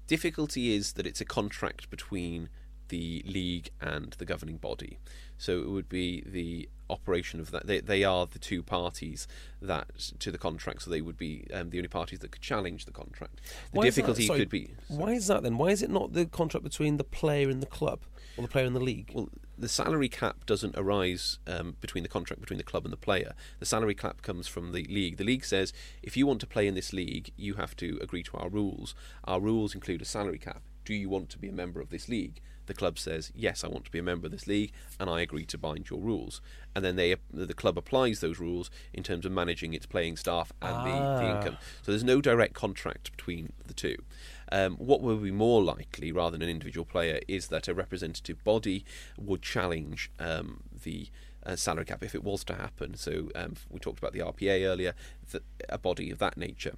difficulty is that it's a contract between the league and the governing body. So it would be the operation of that. They, they are the two parties that to the contract, so they would be um, the only parties that could challenge the contract. The Why that? difficulty Sorry, could be. Why is that then? Why is it not the contract between the player and the club, or the player and the league? Well, the salary cap doesn't arise um, between the contract between the club and the player. The salary cap comes from the league. The league says if you want to play in this league, you have to agree to our rules. Our rules include a salary cap. Do you want to be a member of this league? The club says yes, I want to be a member of this league, and I agree to bind your rules. And then they, the club applies those rules in terms of managing its playing staff and the, the Ah. income. So there's no direct contract between the two. Um, what would be more likely, rather than an individual player, is that a representative body would challenge um, the uh, salary cap if it was to happen. So um, we talked about the RPA earlier, a body of that nature.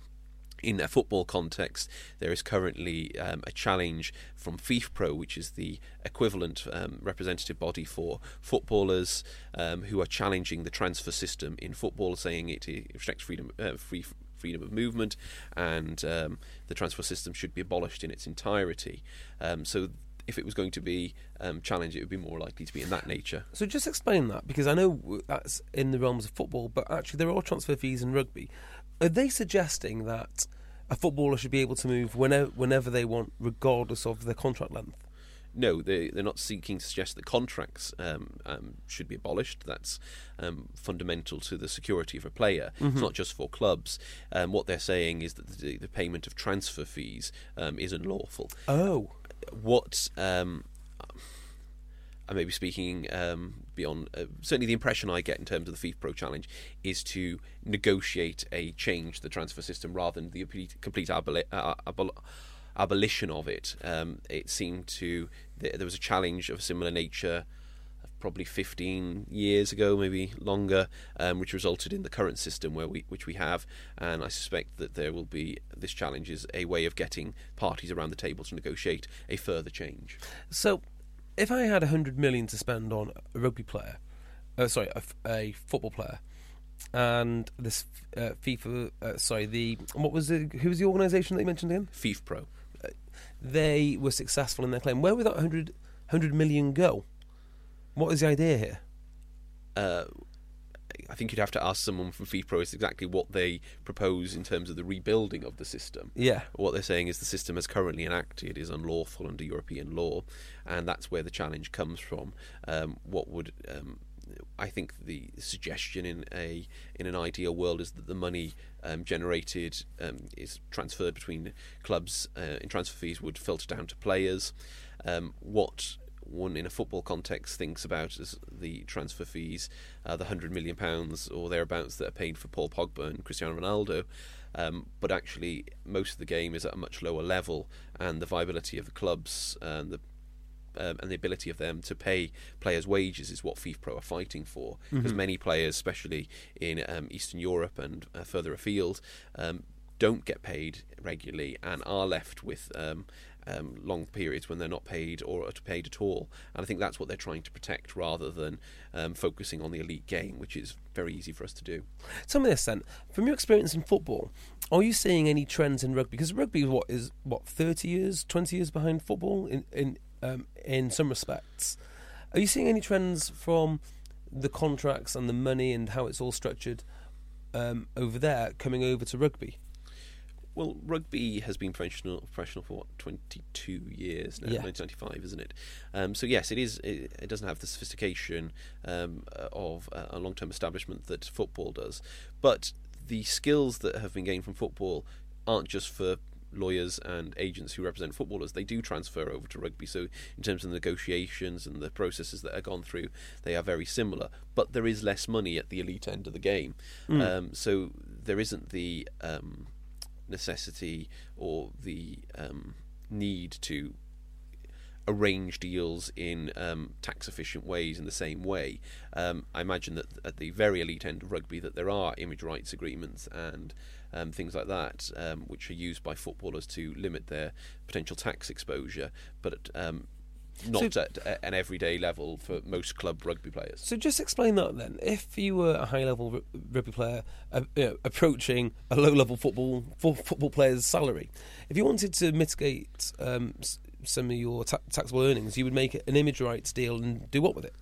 In a football context, there is currently um, a challenge from FIFPro, which is the equivalent um, representative body for footballers um, who are challenging the transfer system in football, saying it restricts freedom, uh, free freedom of movement, and um, the transfer system should be abolished in its entirety. Um, so if it was going to be um, challenged, it would be more likely to be in that nature. So just explain that because I know that's in the realms of football, but actually there are transfer fees in rugby. Are they suggesting that a footballer should be able to move whenever, whenever they want, regardless of their contract length? no, they, they're not seeking to suggest that contracts um, um, should be abolished. That's um, fundamental to the security of a player. Mm-hmm. It's not just for clubs. Um, what they're saying is that the, the payment of transfer fees um, is unlawful. Oh. What. Um, I may be speaking beyond. Uh, certainly, the impression I get in terms of the FIFPro challenge is to negotiate a change to the transfer system rather than the complete, aboli- uh, abol- abolition of it. Um, it seemed to there was a challenge of a similar nature probably 15 years ago, maybe longer, um, which resulted in the current system where we, which we have. And I suspect that there will be this challenge is a way of getting parties around the table to negotiate a further change. So, if I had 100 million to spend on a rugby player, uh, sorry, a, a, football player, and this uh, FIFA, uh, sorry, the what was the who was the organisation that you mentioned again? FIFPro they were successful in their claim. Where would that 100, 100 million go? What is the idea here? I think you'd have to ask someone from FIFPro is exactly what they propose in terms of the rebuilding of the system. Yeah. What they're saying is the system as currently enacted is unlawful under European law, and that's where the challenge comes from. Um, what would um, I think the suggestion in a in an ideal world is that the money um, generated um, is transferred between clubs uh, in transfer fees would filter down to players. Um, what one in a football context thinks about is the transfer fees, uh, the hundred million pounds or thereabouts that are paid for Paul Pogba and Cristiano Ronaldo. Um, but actually, most of the game is at a much lower level, and the viability of the clubs and the um, and the ability of them to pay players' wages is what FIFPro are fighting for. Because mm-hmm. many players, especially in um, Eastern Europe and uh, further afield, um, don't get paid regularly and are left with um, long periods when they're not paid or paid at all. And I think that's what they're trying to protect rather than um, focusing on the elite game, which is very easy for us to do. Tell me this then, from your experience in football, are you seeing any trends in rugby? Because rugby is what is what thirty years, twenty years behind football in in um, in some respects. Are you seeing any trends from the contracts and the money and how it's all structured um, over there coming over to rugby? Well, rugby has been professional professional for what twenty two years now, yeah. nineteen ninety five, isn't it? Um, so yes, it is. It, it doesn't have the sophistication um, uh, of a long term establishment that football does, but the skills that have been gained from football aren't just for lawyers and agents who represent footballers, they do transfer over to rugby. So, in terms of the negotiations and the processes that are gone through, they are very similar. But there is less money at the elite end of the game. Mm. Um, so, there isn't the um, necessity or the um, need to arrange deals in um, tax efficient ways in the same way. Um, I imagine that at the very elite end of rugby that there are image rights agreements and um, things like that, um, which are used by footballers to limit their potential tax exposure, but um, not so, at an everyday level for most club rugby players. So just explain that then. If you were a high level rugby player uh, you know, approaching a low level football football player's salary, if you wanted to mitigate um, some of your ta- taxable earnings, you would make an image rights deal and do what with it?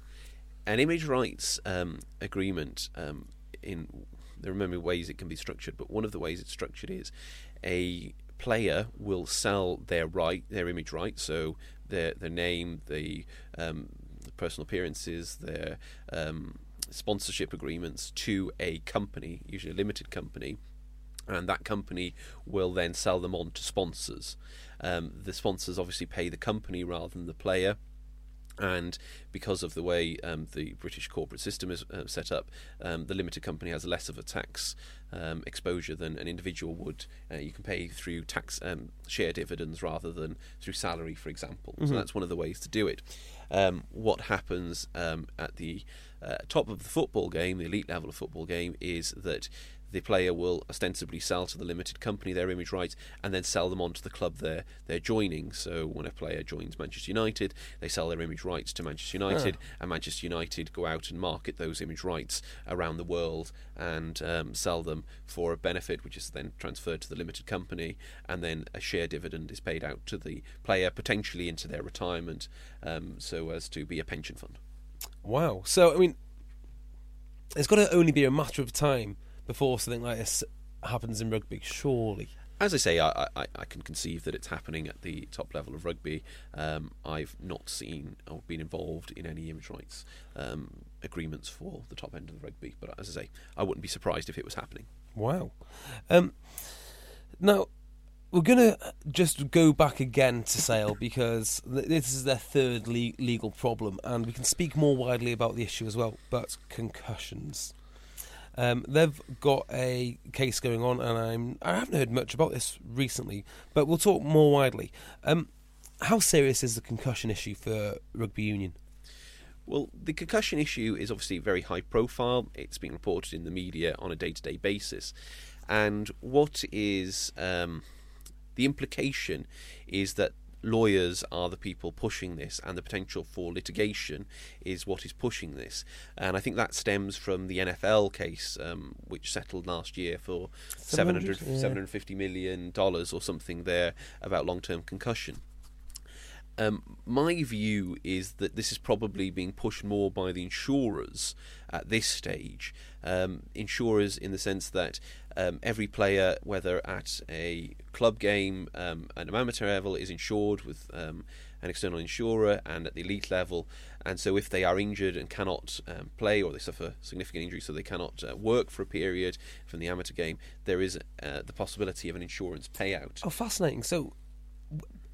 An image rights um, agreement um, in there are many ways it can be structured, but one of the ways it's structured is a player will sell their right, their image right, so their their name, the, um, personal appearances, their um, sponsorship agreements to a company, usually a limited company, and that company will then sell them on to sponsors. Um, the sponsors obviously pay the company rather than the player and because of the way um, the British corporate system is uh, set up, um, the limited company has less of a tax um, exposure than an individual would. Uh, you can pay through tax um, share dividends rather than through salary, for example. Mm-hmm. So that's one of the ways to do it. Um, what happens um, at the uh, top of the football game, the elite level of football game, is that the player will ostensibly sell to the limited company their image rights and then sell them on to the club they're they're joining. So when a player joins Manchester United, they sell their image rights to Manchester United, and Manchester United go out and market those image rights around the world and um, sell them for a benefit, which is then transferred to the limited company, and then a share dividend is paid out to the player potentially into their retirement, um, so as to be a pension fund. Wow. So I mean, it's got to only be a matter of time before something like this happens in rugby. Surely. As I say, I, I, I can conceive that it's happening at the top level of rugby. Um, I've not seen or been involved in any image rights um, agreements for the top end of the rugby, but as I say, I wouldn't be surprised if it was happening. Wow. Um, now, we're going to just go back again to Sale because this is their third le- legal problem, and we can speak more widely about the issue as well. But concussions. Um, they've got a case going on, and I'm I haven't heard much about this recently, but we'll talk more widely. Um, how serious is the concussion issue for rugby union? Well, the concussion issue is obviously very high profile. It's being reported in the media on a day to day basis. And what is um, the implication is that lawyers are the people pushing this, and the potential for litigation is what is pushing this. And I think that stems from the NFL case, um, which settled last year for 700, 700, yeah. 750 million dollars or something there about long term concussion. Um, my view is that this is probably being pushed more by the insurers at this stage. Um, insurers, in the sense that um, every player, whether at a club game um, at an amateur level, is insured with um, an external insurer, and at the elite level. And so, if they are injured and cannot um, play, or they suffer significant injury, so they cannot uh, work for a period from the amateur game, there is uh, the possibility of an insurance payout. Oh, fascinating. So,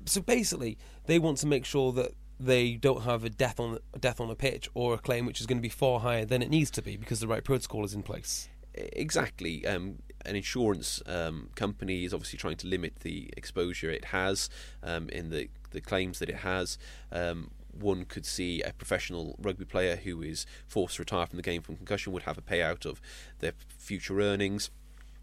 so basically, they want to make sure that they don't have a death on death on a pitch or a claim which is going to be far higher than it needs to be because the right protocol is in place. Exactly. Um, an insurance um, company is obviously trying to limit the exposure it has um, in the the claims that it has. Um, one could see a professional rugby player who is forced to retire from the game from concussion would have a payout of their future earnings.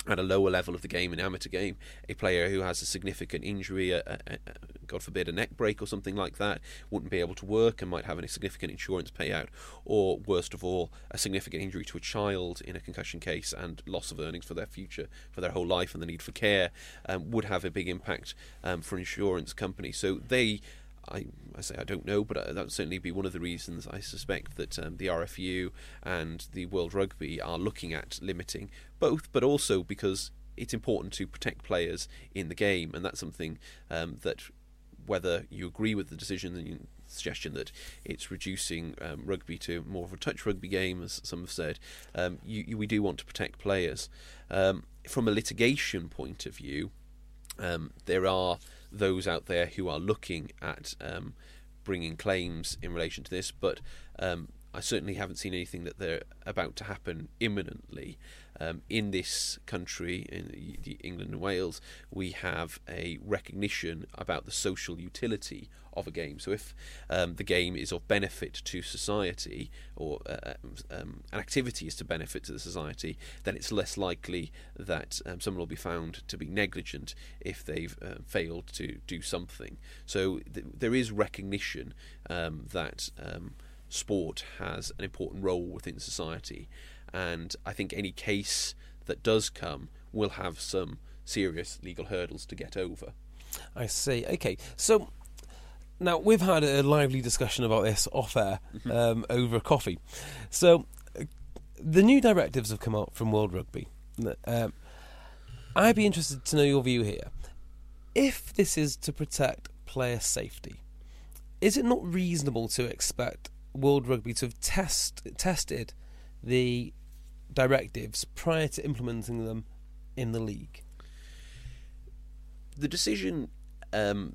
At a lower level of the game, an amateur game, a player who has a significant injury, a, a, a, God forbid, a neck break or something like that, wouldn't be able to work and might have a significant insurance payout. Or, worst of all, a significant injury to a child in a concussion case and loss of earnings for their future, for their whole life, and the need for care um, would have a big impact um, for insurance companies. So they I, I say I don't know, but uh, that would certainly be one of the reasons I suspect that um, the RFU and the World Rugby are looking at limiting both, but also because it's important to protect players in the game, and that's something um, that whether you agree with the decision and you, suggestion that it's reducing um, rugby to more of a touch rugby game, as some have said, um, you, you, we do want to protect players. Um, from a litigation point of view, um, there are those out there who are looking at um, bringing claims in relation to this, but um, I certainly haven't seen anything that they're about to happen imminently. Um, in this country, in England and Wales, we have a recognition about the social utility of a game. So, if um, the game is of benefit to society, or uh, um, an activity is to benefit to the society, then it's less likely that um, someone will be found to be negligent if they've uh, failed to do something. So, th- there is recognition um, that um, sport has an important role within society and I think any case that does come will have some serious legal hurdles to get over. I see. Okay, so now we've had a lively discussion about this off air um, over coffee. So uh, the new directives have come out from World Rugby. Um, I'd be interested to know your view here. If this is to protect player safety, is it not reasonable to expect World Rugby to have test, tested the directives prior to implementing them in the league? The decision, um,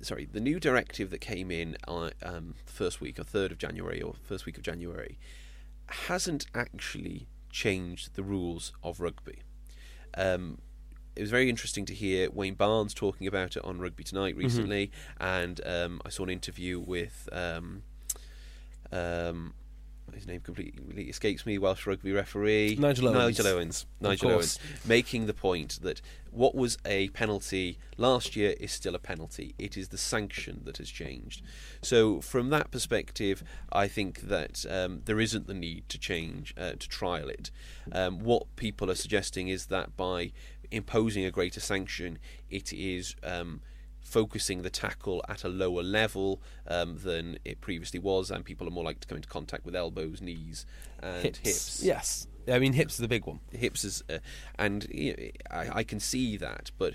sorry, the new directive that came in on um, first week or third of January or first week of January hasn't actually changed the rules of rugby. Um, it was very interesting to hear Wayne Barnes talking about it on Rugby Tonight recently, and um, I saw an interview with um, um, his name completely escapes me. Welsh rugby referee Nigel Owens. Nigel Owens. Nigel. Owens making the point that what was a penalty last year is still a penalty. It is the sanction that has changed. So from that perspective, I think that um, there isn't the need to change uh, to trial it. Um, what people are suggesting is that by imposing a greater sanction, it is. Um, focusing the tackle at a lower level um, than it previously was, and people are more likely to come into contact with elbows, knees, and hips. Yes. I mean, hips is the big one. hips is, uh, and you know, I, I can see that. But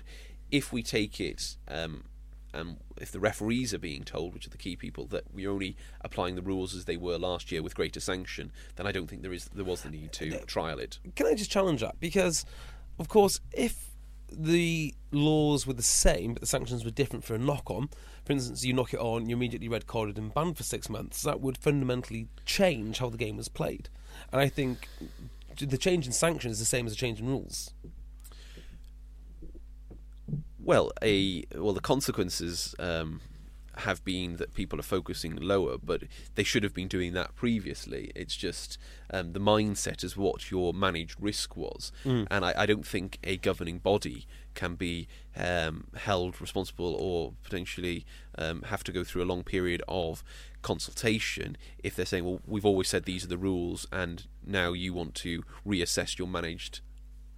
if we take it, um, and if the referees are being told, which are the key people, that we're only applying the rules as they were last year with greater sanction, then I don't think there is there was the need to trial it. Can I just challenge that? Because, of course, if the laws were the same but the sanctions were different for a knock on, for instance, you knock it on, you're immediately red carded and banned for six months, that would fundamentally change how the game was played. And I think the change in sanctions is the same as a change in rules. Well, a well the consequences um, have been that people are focusing lower, but they should have been doing that previously. It's just um, the mindset is what your managed risk was, and I, I don't think a governing body can be um, held responsible or potentially um, have to go through a long period of consultation if they're saying, "Well, we've always said these are the rules, and now you want to reassess your managed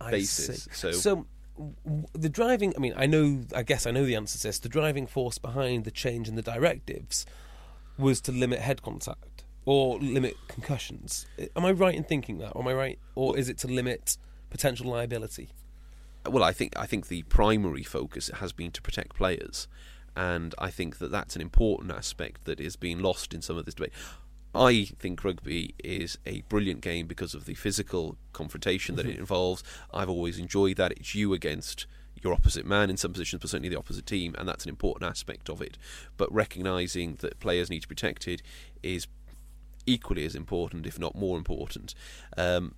I basis." see. So, so the driving, I mean, I know, I guess I know the answer to this. The driving force behind the change in the directives was to limit head contact or limit concussions. Am I right in thinking that? Or am I right? Or is it to limit potential liability? well, I think I think the primary focus has been to protect players, and I think that that's an important aspect that is being lost in some of this debate. I think rugby is a brilliant game because of the physical confrontation that it involves. I've always enjoyed that. It's you against your opposite man in some positions, but certainly the opposite team, and that's an important aspect of it. But recognising that players need to be protected is equally as important, if not more important. Um,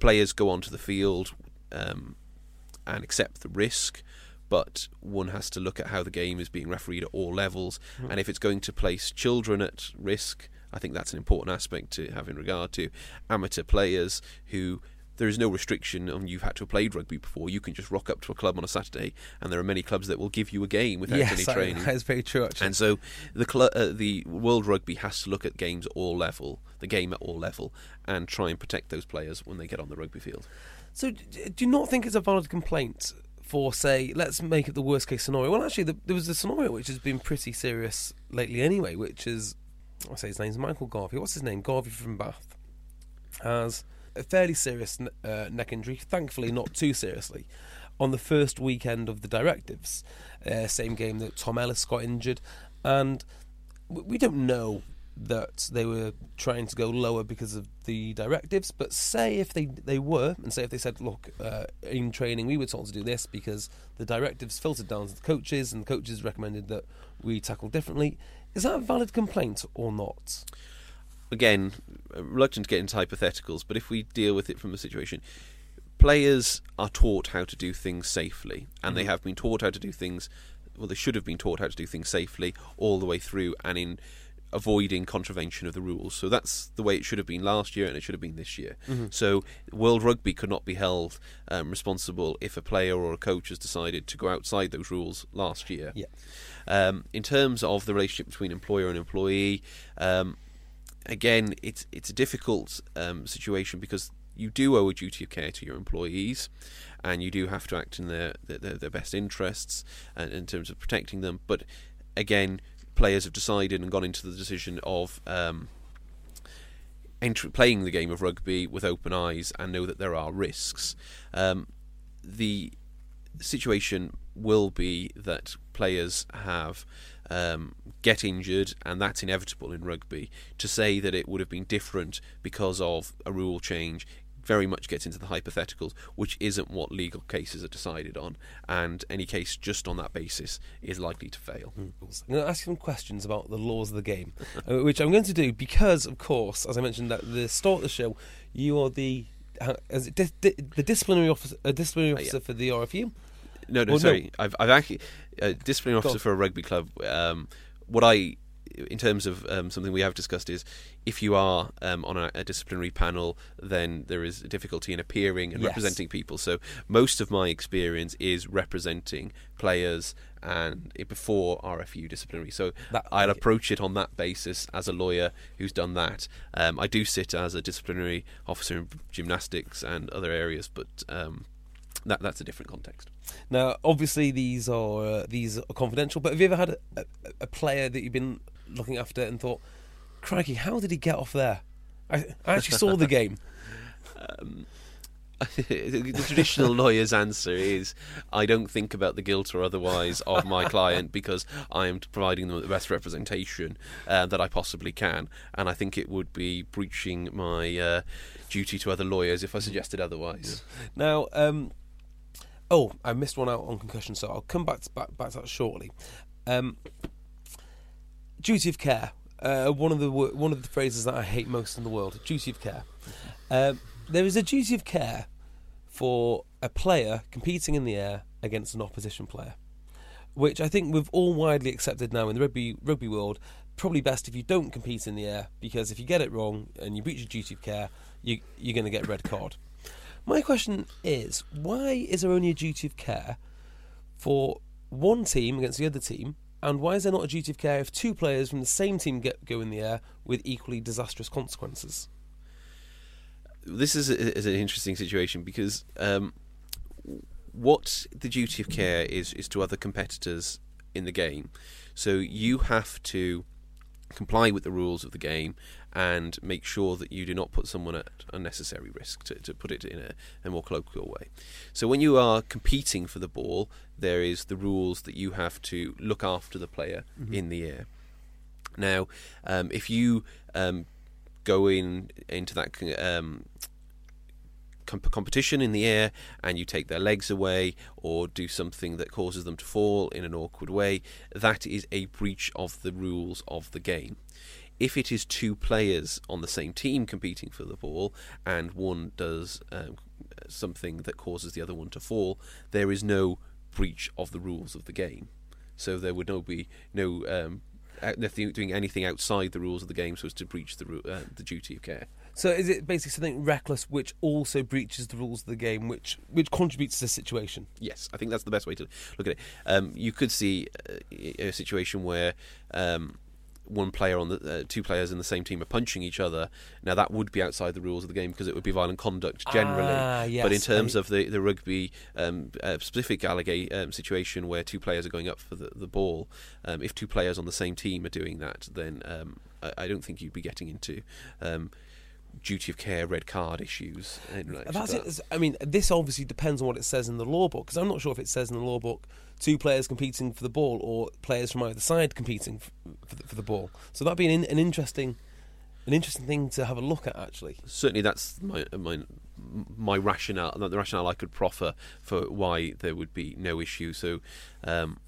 players go onto the field um, and accept the risk, but one has to look at how the game is being refereed at all levels. And if it's going to place children at risk, I think that's an important aspect to have in regard to amateur players who. There is no restriction on you've had to have played rugby before. You can just rock up to a club on a Saturday, and there are many clubs that will give you a game without any yes, I- training. that is very true. Actually, And so the cl- uh, the World Rugby has to look at games at all level, the game at all level, and try and protect those players when they get on the rugby field. So, do you not think it's a valid complaint for, say, let's make it the worst case scenario? Well, actually, the, there was a scenario which has been pretty serious lately anyway, which is, I say his name's Michael Garvey. What's his name? Garvey from Bath. Has a fairly serious uh, neck injury, thankfully not too seriously, on the first weekend of the directives. Uh, same game that Tom Ellis got injured. And we don't know that they were trying to go lower because of the directives. But say if they they were, and say if they said, look, uh, in training we were told to do this because the directives filtered down to the coaches, and the coaches recommended that we tackle differently. Is that a valid complaint or not? Again, uh, reluctant to get into hypotheticals, but if we deal with it from the situation, players are taught how to do things safely, and they have been taught how to do things. Well, they should have been taught how to do things safely all the way through, and in avoiding contravention of the rules. So that's the way it should have been last year, and it should have been this year. So World Rugby could not be held um, responsible if a player or a coach has decided to go outside those rules last year. Yeah. Um, in terms of the relationship between employer and employee, um, again, it's it's a difficult um, situation because you do owe a duty of care to your employees, and you do have to act in their their, their best interests and in terms of protecting them. But again, players have decided and gone into the decision of. Um, playing the game of rugby with open eyes and know that there are risks. Um, the situation will be that players have um, get injured, and that's inevitable in rugby. To say that it would have been different because of a rule change very much gets into the hypotheticals, which isn't what legal cases are decided on, and any case just on that basis is likely to fail. I'm going to ask you some questions about the laws of the game, uh, which I'm going to do because, of course, as I mentioned at the start of the show, you are the uh, di- di- the disciplinary officer, uh, disciplinary yeah. for the RFU. No, no, Well, no. sorry. I've, I've actually uh, disciplinary officer for a rugby club. Um, what I in terms of um, something we have discussed is if you are um, on a, a, disciplinary panel, then there is a difficulty in appearing and yes. representing people. So most of my experience is representing players and before RFU disciplinary. So that, I'll approach it on that basis as a lawyer who's done that. Um, I do sit as a disciplinary officer in gymnastics and other areas, but um, that that's a different context. Now, obviously, these are uh, these are confidential. But have you ever had a, a, a, player that you've been looking after it and thought, "Crikey, how did he get off there?" I, I actually saw the game. Um, the traditional lawyer's answer is I don't think about the guilt or otherwise of my client because I am providing them the best representation uh, that I possibly can, and I think it would be breaching my uh, duty to other lawyers if I suggested otherwise. Now, um, oh, I missed one out on concussion, so I'll come back to, back, back to that shortly. Um, duty of care. Uh, one of the one of the phrases that I hate most in the world. Duty of care. Um, there is a duty of care for a player competing in the air against an opposition player, which I think we've all widely accepted now in the rugby rugby world. Probably best if you don't compete in the air because if you get it wrong and you breach your duty of care, you, you're going to get a red card. My question is why is there only a duty of care for one team against the other team? And why is there not a duty of care if two players from the same team get go in the air with equally disastrous consequences? This is, a, is an interesting situation because um, what the duty of care is is to other competitors in the game. So you have to comply with the rules of the game and make sure that you do not put someone at unnecessary risk, to, to put it in a, a, more colloquial way. So when you are competing for the ball, there is the rules that you have to look after the player mm-hmm. in the air. Now, um, if you um, go in into that um, comp- competition in the air and you take their legs away or do something that causes them to fall in an awkward way, that is a breach of the rules of the game if it is two players on the same team competing for the ball and one does um, something that causes the other one to fall, there is no breach of the rules of the game. So there would no be no um, doing anything outside the rules of the game so as to breach the uh, the duty of care. So is it basically something reckless which also breaches the rules of the game, which which contributes to the situation? Yes, I think that's the best way to look at it. Um, you could see a, a situation where um, one player on the uh, two players in the same team are punching each other. Now that would be outside the rules of the game because it would be violent conduct generally. Ah, yes. But in terms of the the rugby um, uh, specific allegate um, situation where two players are going up for the, the ball, um, if two players on the same team are doing that, then um, I, I, don't think you'd be getting into um, duty of care, red card issues. That's it. I mean, this obviously depends on what it says in the law book because I'm not sure if it says in the law book two players competing for the ball or players from either side competing for the, for the ball. So that'd be an, an interesting an interesting thing to have a look at actually. Certainly, that's my my my rationale. The rationale I could proffer for why there would be no issue. So. Um,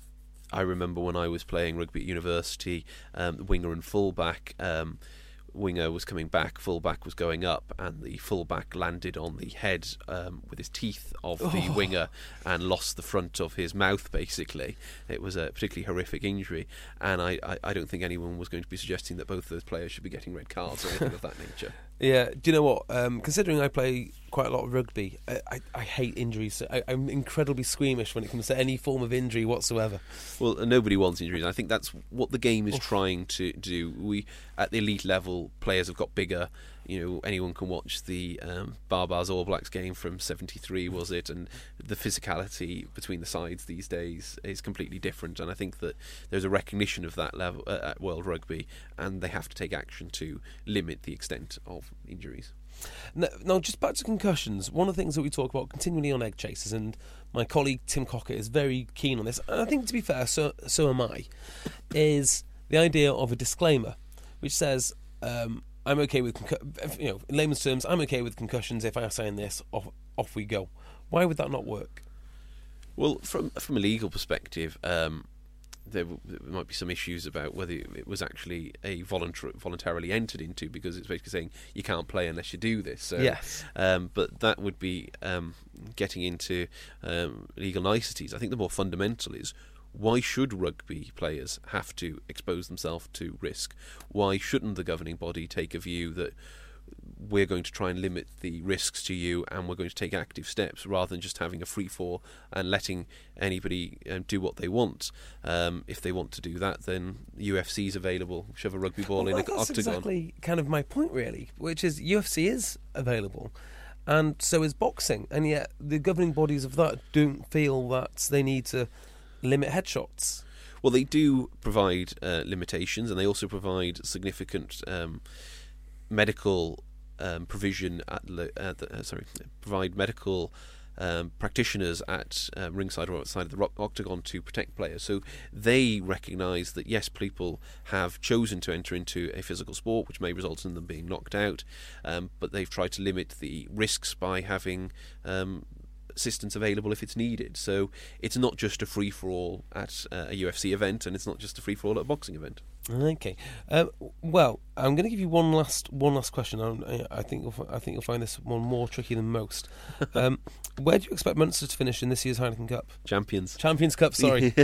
I remember when I was playing rugby at university, um, winger and fullback. Um, winger was coming back, fullback was going up, and the fullback landed on the head um, with his teeth of the oh. winger and lost the front of his mouth. Basically, it was a particularly horrific injury, and I, I, I don't think anyone was going to be suggesting that both of those players should be getting red cards or anything of that nature. Yeah, do you know what? Um, considering I play quite a lot of rugby, I, I, I hate injuries. I, am incredibly squeamish when it comes to any form of injury whatsoever. Well, nobody wants injuries. I think that's what the game is Oof. trying to do. We at the elite level, players have got bigger you know anyone can watch the um, Baa-Baas All Blacks game from '73, was it? And the physicality between the sides these days is completely different. And I think that there's a recognition of that level uh, at World Rugby, and they have to take action to limit the extent of injuries. Now, just back to concussions. One of the things that we talk about continually on Eggchasers, and my colleague Tim Cocker is very keen on this, and I think to be fair, so so am I, is the idea of a disclaimer, which says um, I'm okay with you know in layman's terms I'm okay with concussions if I sign this off off we go. Why would that not work? Well, from from a legal perspective, um, there, w- there, might be some issues about whether it was actually a voluntar- voluntarily entered into because it's basically saying you can't play unless you do this. So, yes. Um, but that would be um, getting into um, legal niceties. I think the more fundamental is why should rugby players have to expose themselves to risk? Why shouldn't the governing body take a view that we're going to try and limit the risks to you and we're going to take active steps rather than just having a free fall and letting anybody um, do what they want. Um, if they want to do that, then UFC is available. Shove a rugby ball well, in an octagon. That's exactly kind of my point, really, which is UFC is available. And so is boxing, and yet the governing bodies of that don't feel that they need to limit headshots. Well, they do provide uh, limitations, and they also provide significant um, medical um, provision at, the, uh, sorry provide medical um, practitioners at uh, ringside or outside of the octagon to protect players. So they recognise that yes, people have chosen to enter into a physical sport, which may result in them being knocked out, um, but they've tried to limit the risks by having um, assistance available if it's needed. So it's not just a free for all at uh, a UFC event, and it's not just a free for all at a boxing event. Okay. Uh, well, I'm going to give you one last one last question. I, I think you'll, I think you'll find this one more tricky than most. Um, where do you expect Munster to finish in this year's Heineken Cup? Champions. Champions Cup. Sorry.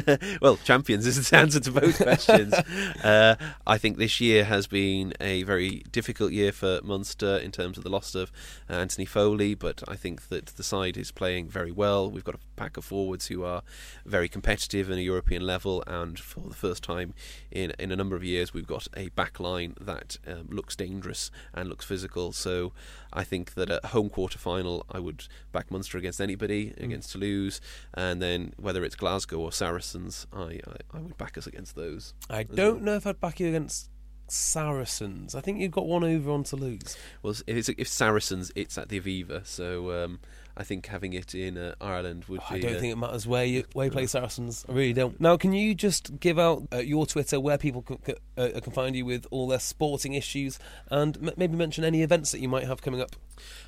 well, champions is the answer to both questions. uh, I think this year has been a very difficult year for Munster in terms of the loss of uh, Anthony Foley, but I think that the side is playing very well. We've got a pack of forwards who are very competitive in a European level, and for the first time in in a number of years, we've got a back line that um, looks dangerous and looks physical. So I think that at home quarter final, I would back Munster against anybody, mm. against Toulouse, and then whether it's Glasgow or Saracens, I, I, I would back us against those. I don't well. know if I'd back you against Saracens. I think you've got one over on Toulouse. Well, if it's if Saracens, it's at the Aviva, so um, I think having it in uh, Ireland would. Oh, be, I don't uh, think it matters where you where you play Saracens. I really don't. Now, can you just give out uh, your Twitter where people can, uh, can find you with all their sporting issues, and m- maybe mention any events that you might have coming up?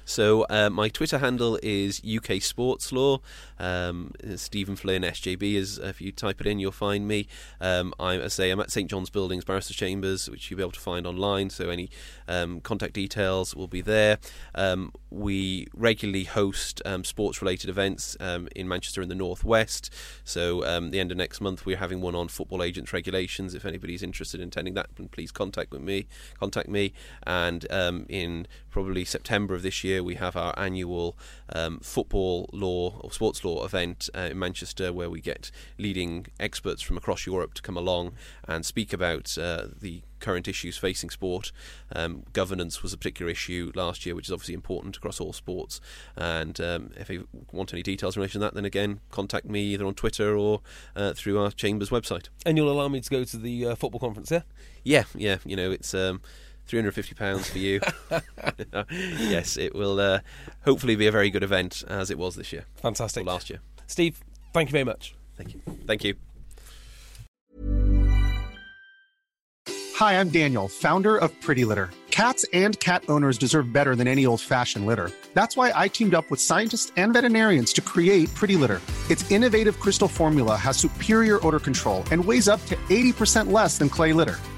So uh, my Twitter handle is UK Sports Law. Um, Stephen Flynn SJB is if you type it in, you'll find me. Um, I, I say I'm at St John's Buildings, Barrister Chambers, which you'll be able to find online. So any um, contact details will be there. Um, we regularly host um, sports-related events um, in Manchester in the northwest. So the end of next month, we're having one on football agents regulations. If anybody's interested in attending that, please contact with me. Contact me. And in probably September of this year, we have our annual um, football law or sports law event uh, in Manchester where we get leading experts from across Europe to come along and speak about uh, the current issues facing sport. Um, governance was a particular issue last year, which is obviously important across all sports. And um, if you want any details in relation to that, then again, contact me either on Twitter or uh, through our Chambers website. And you'll allow me to go to the uh, football conference, yeah? Yeah, yeah. You know, it's. Um, £350 for you. yes, it will uh, hopefully be a very good event as it was this year. Fantastic. last year. Steve, thank you very much. Thank you. Thank you. Hi, I'm Daniel, founder of Pretty Litter. Cats and cat owners deserve better than any old fashioned litter. That's why I teamed up with scientists and veterinarians to create Pretty Litter. Its innovative crystal formula has superior odor control and weighs up to 80% less than clay litter.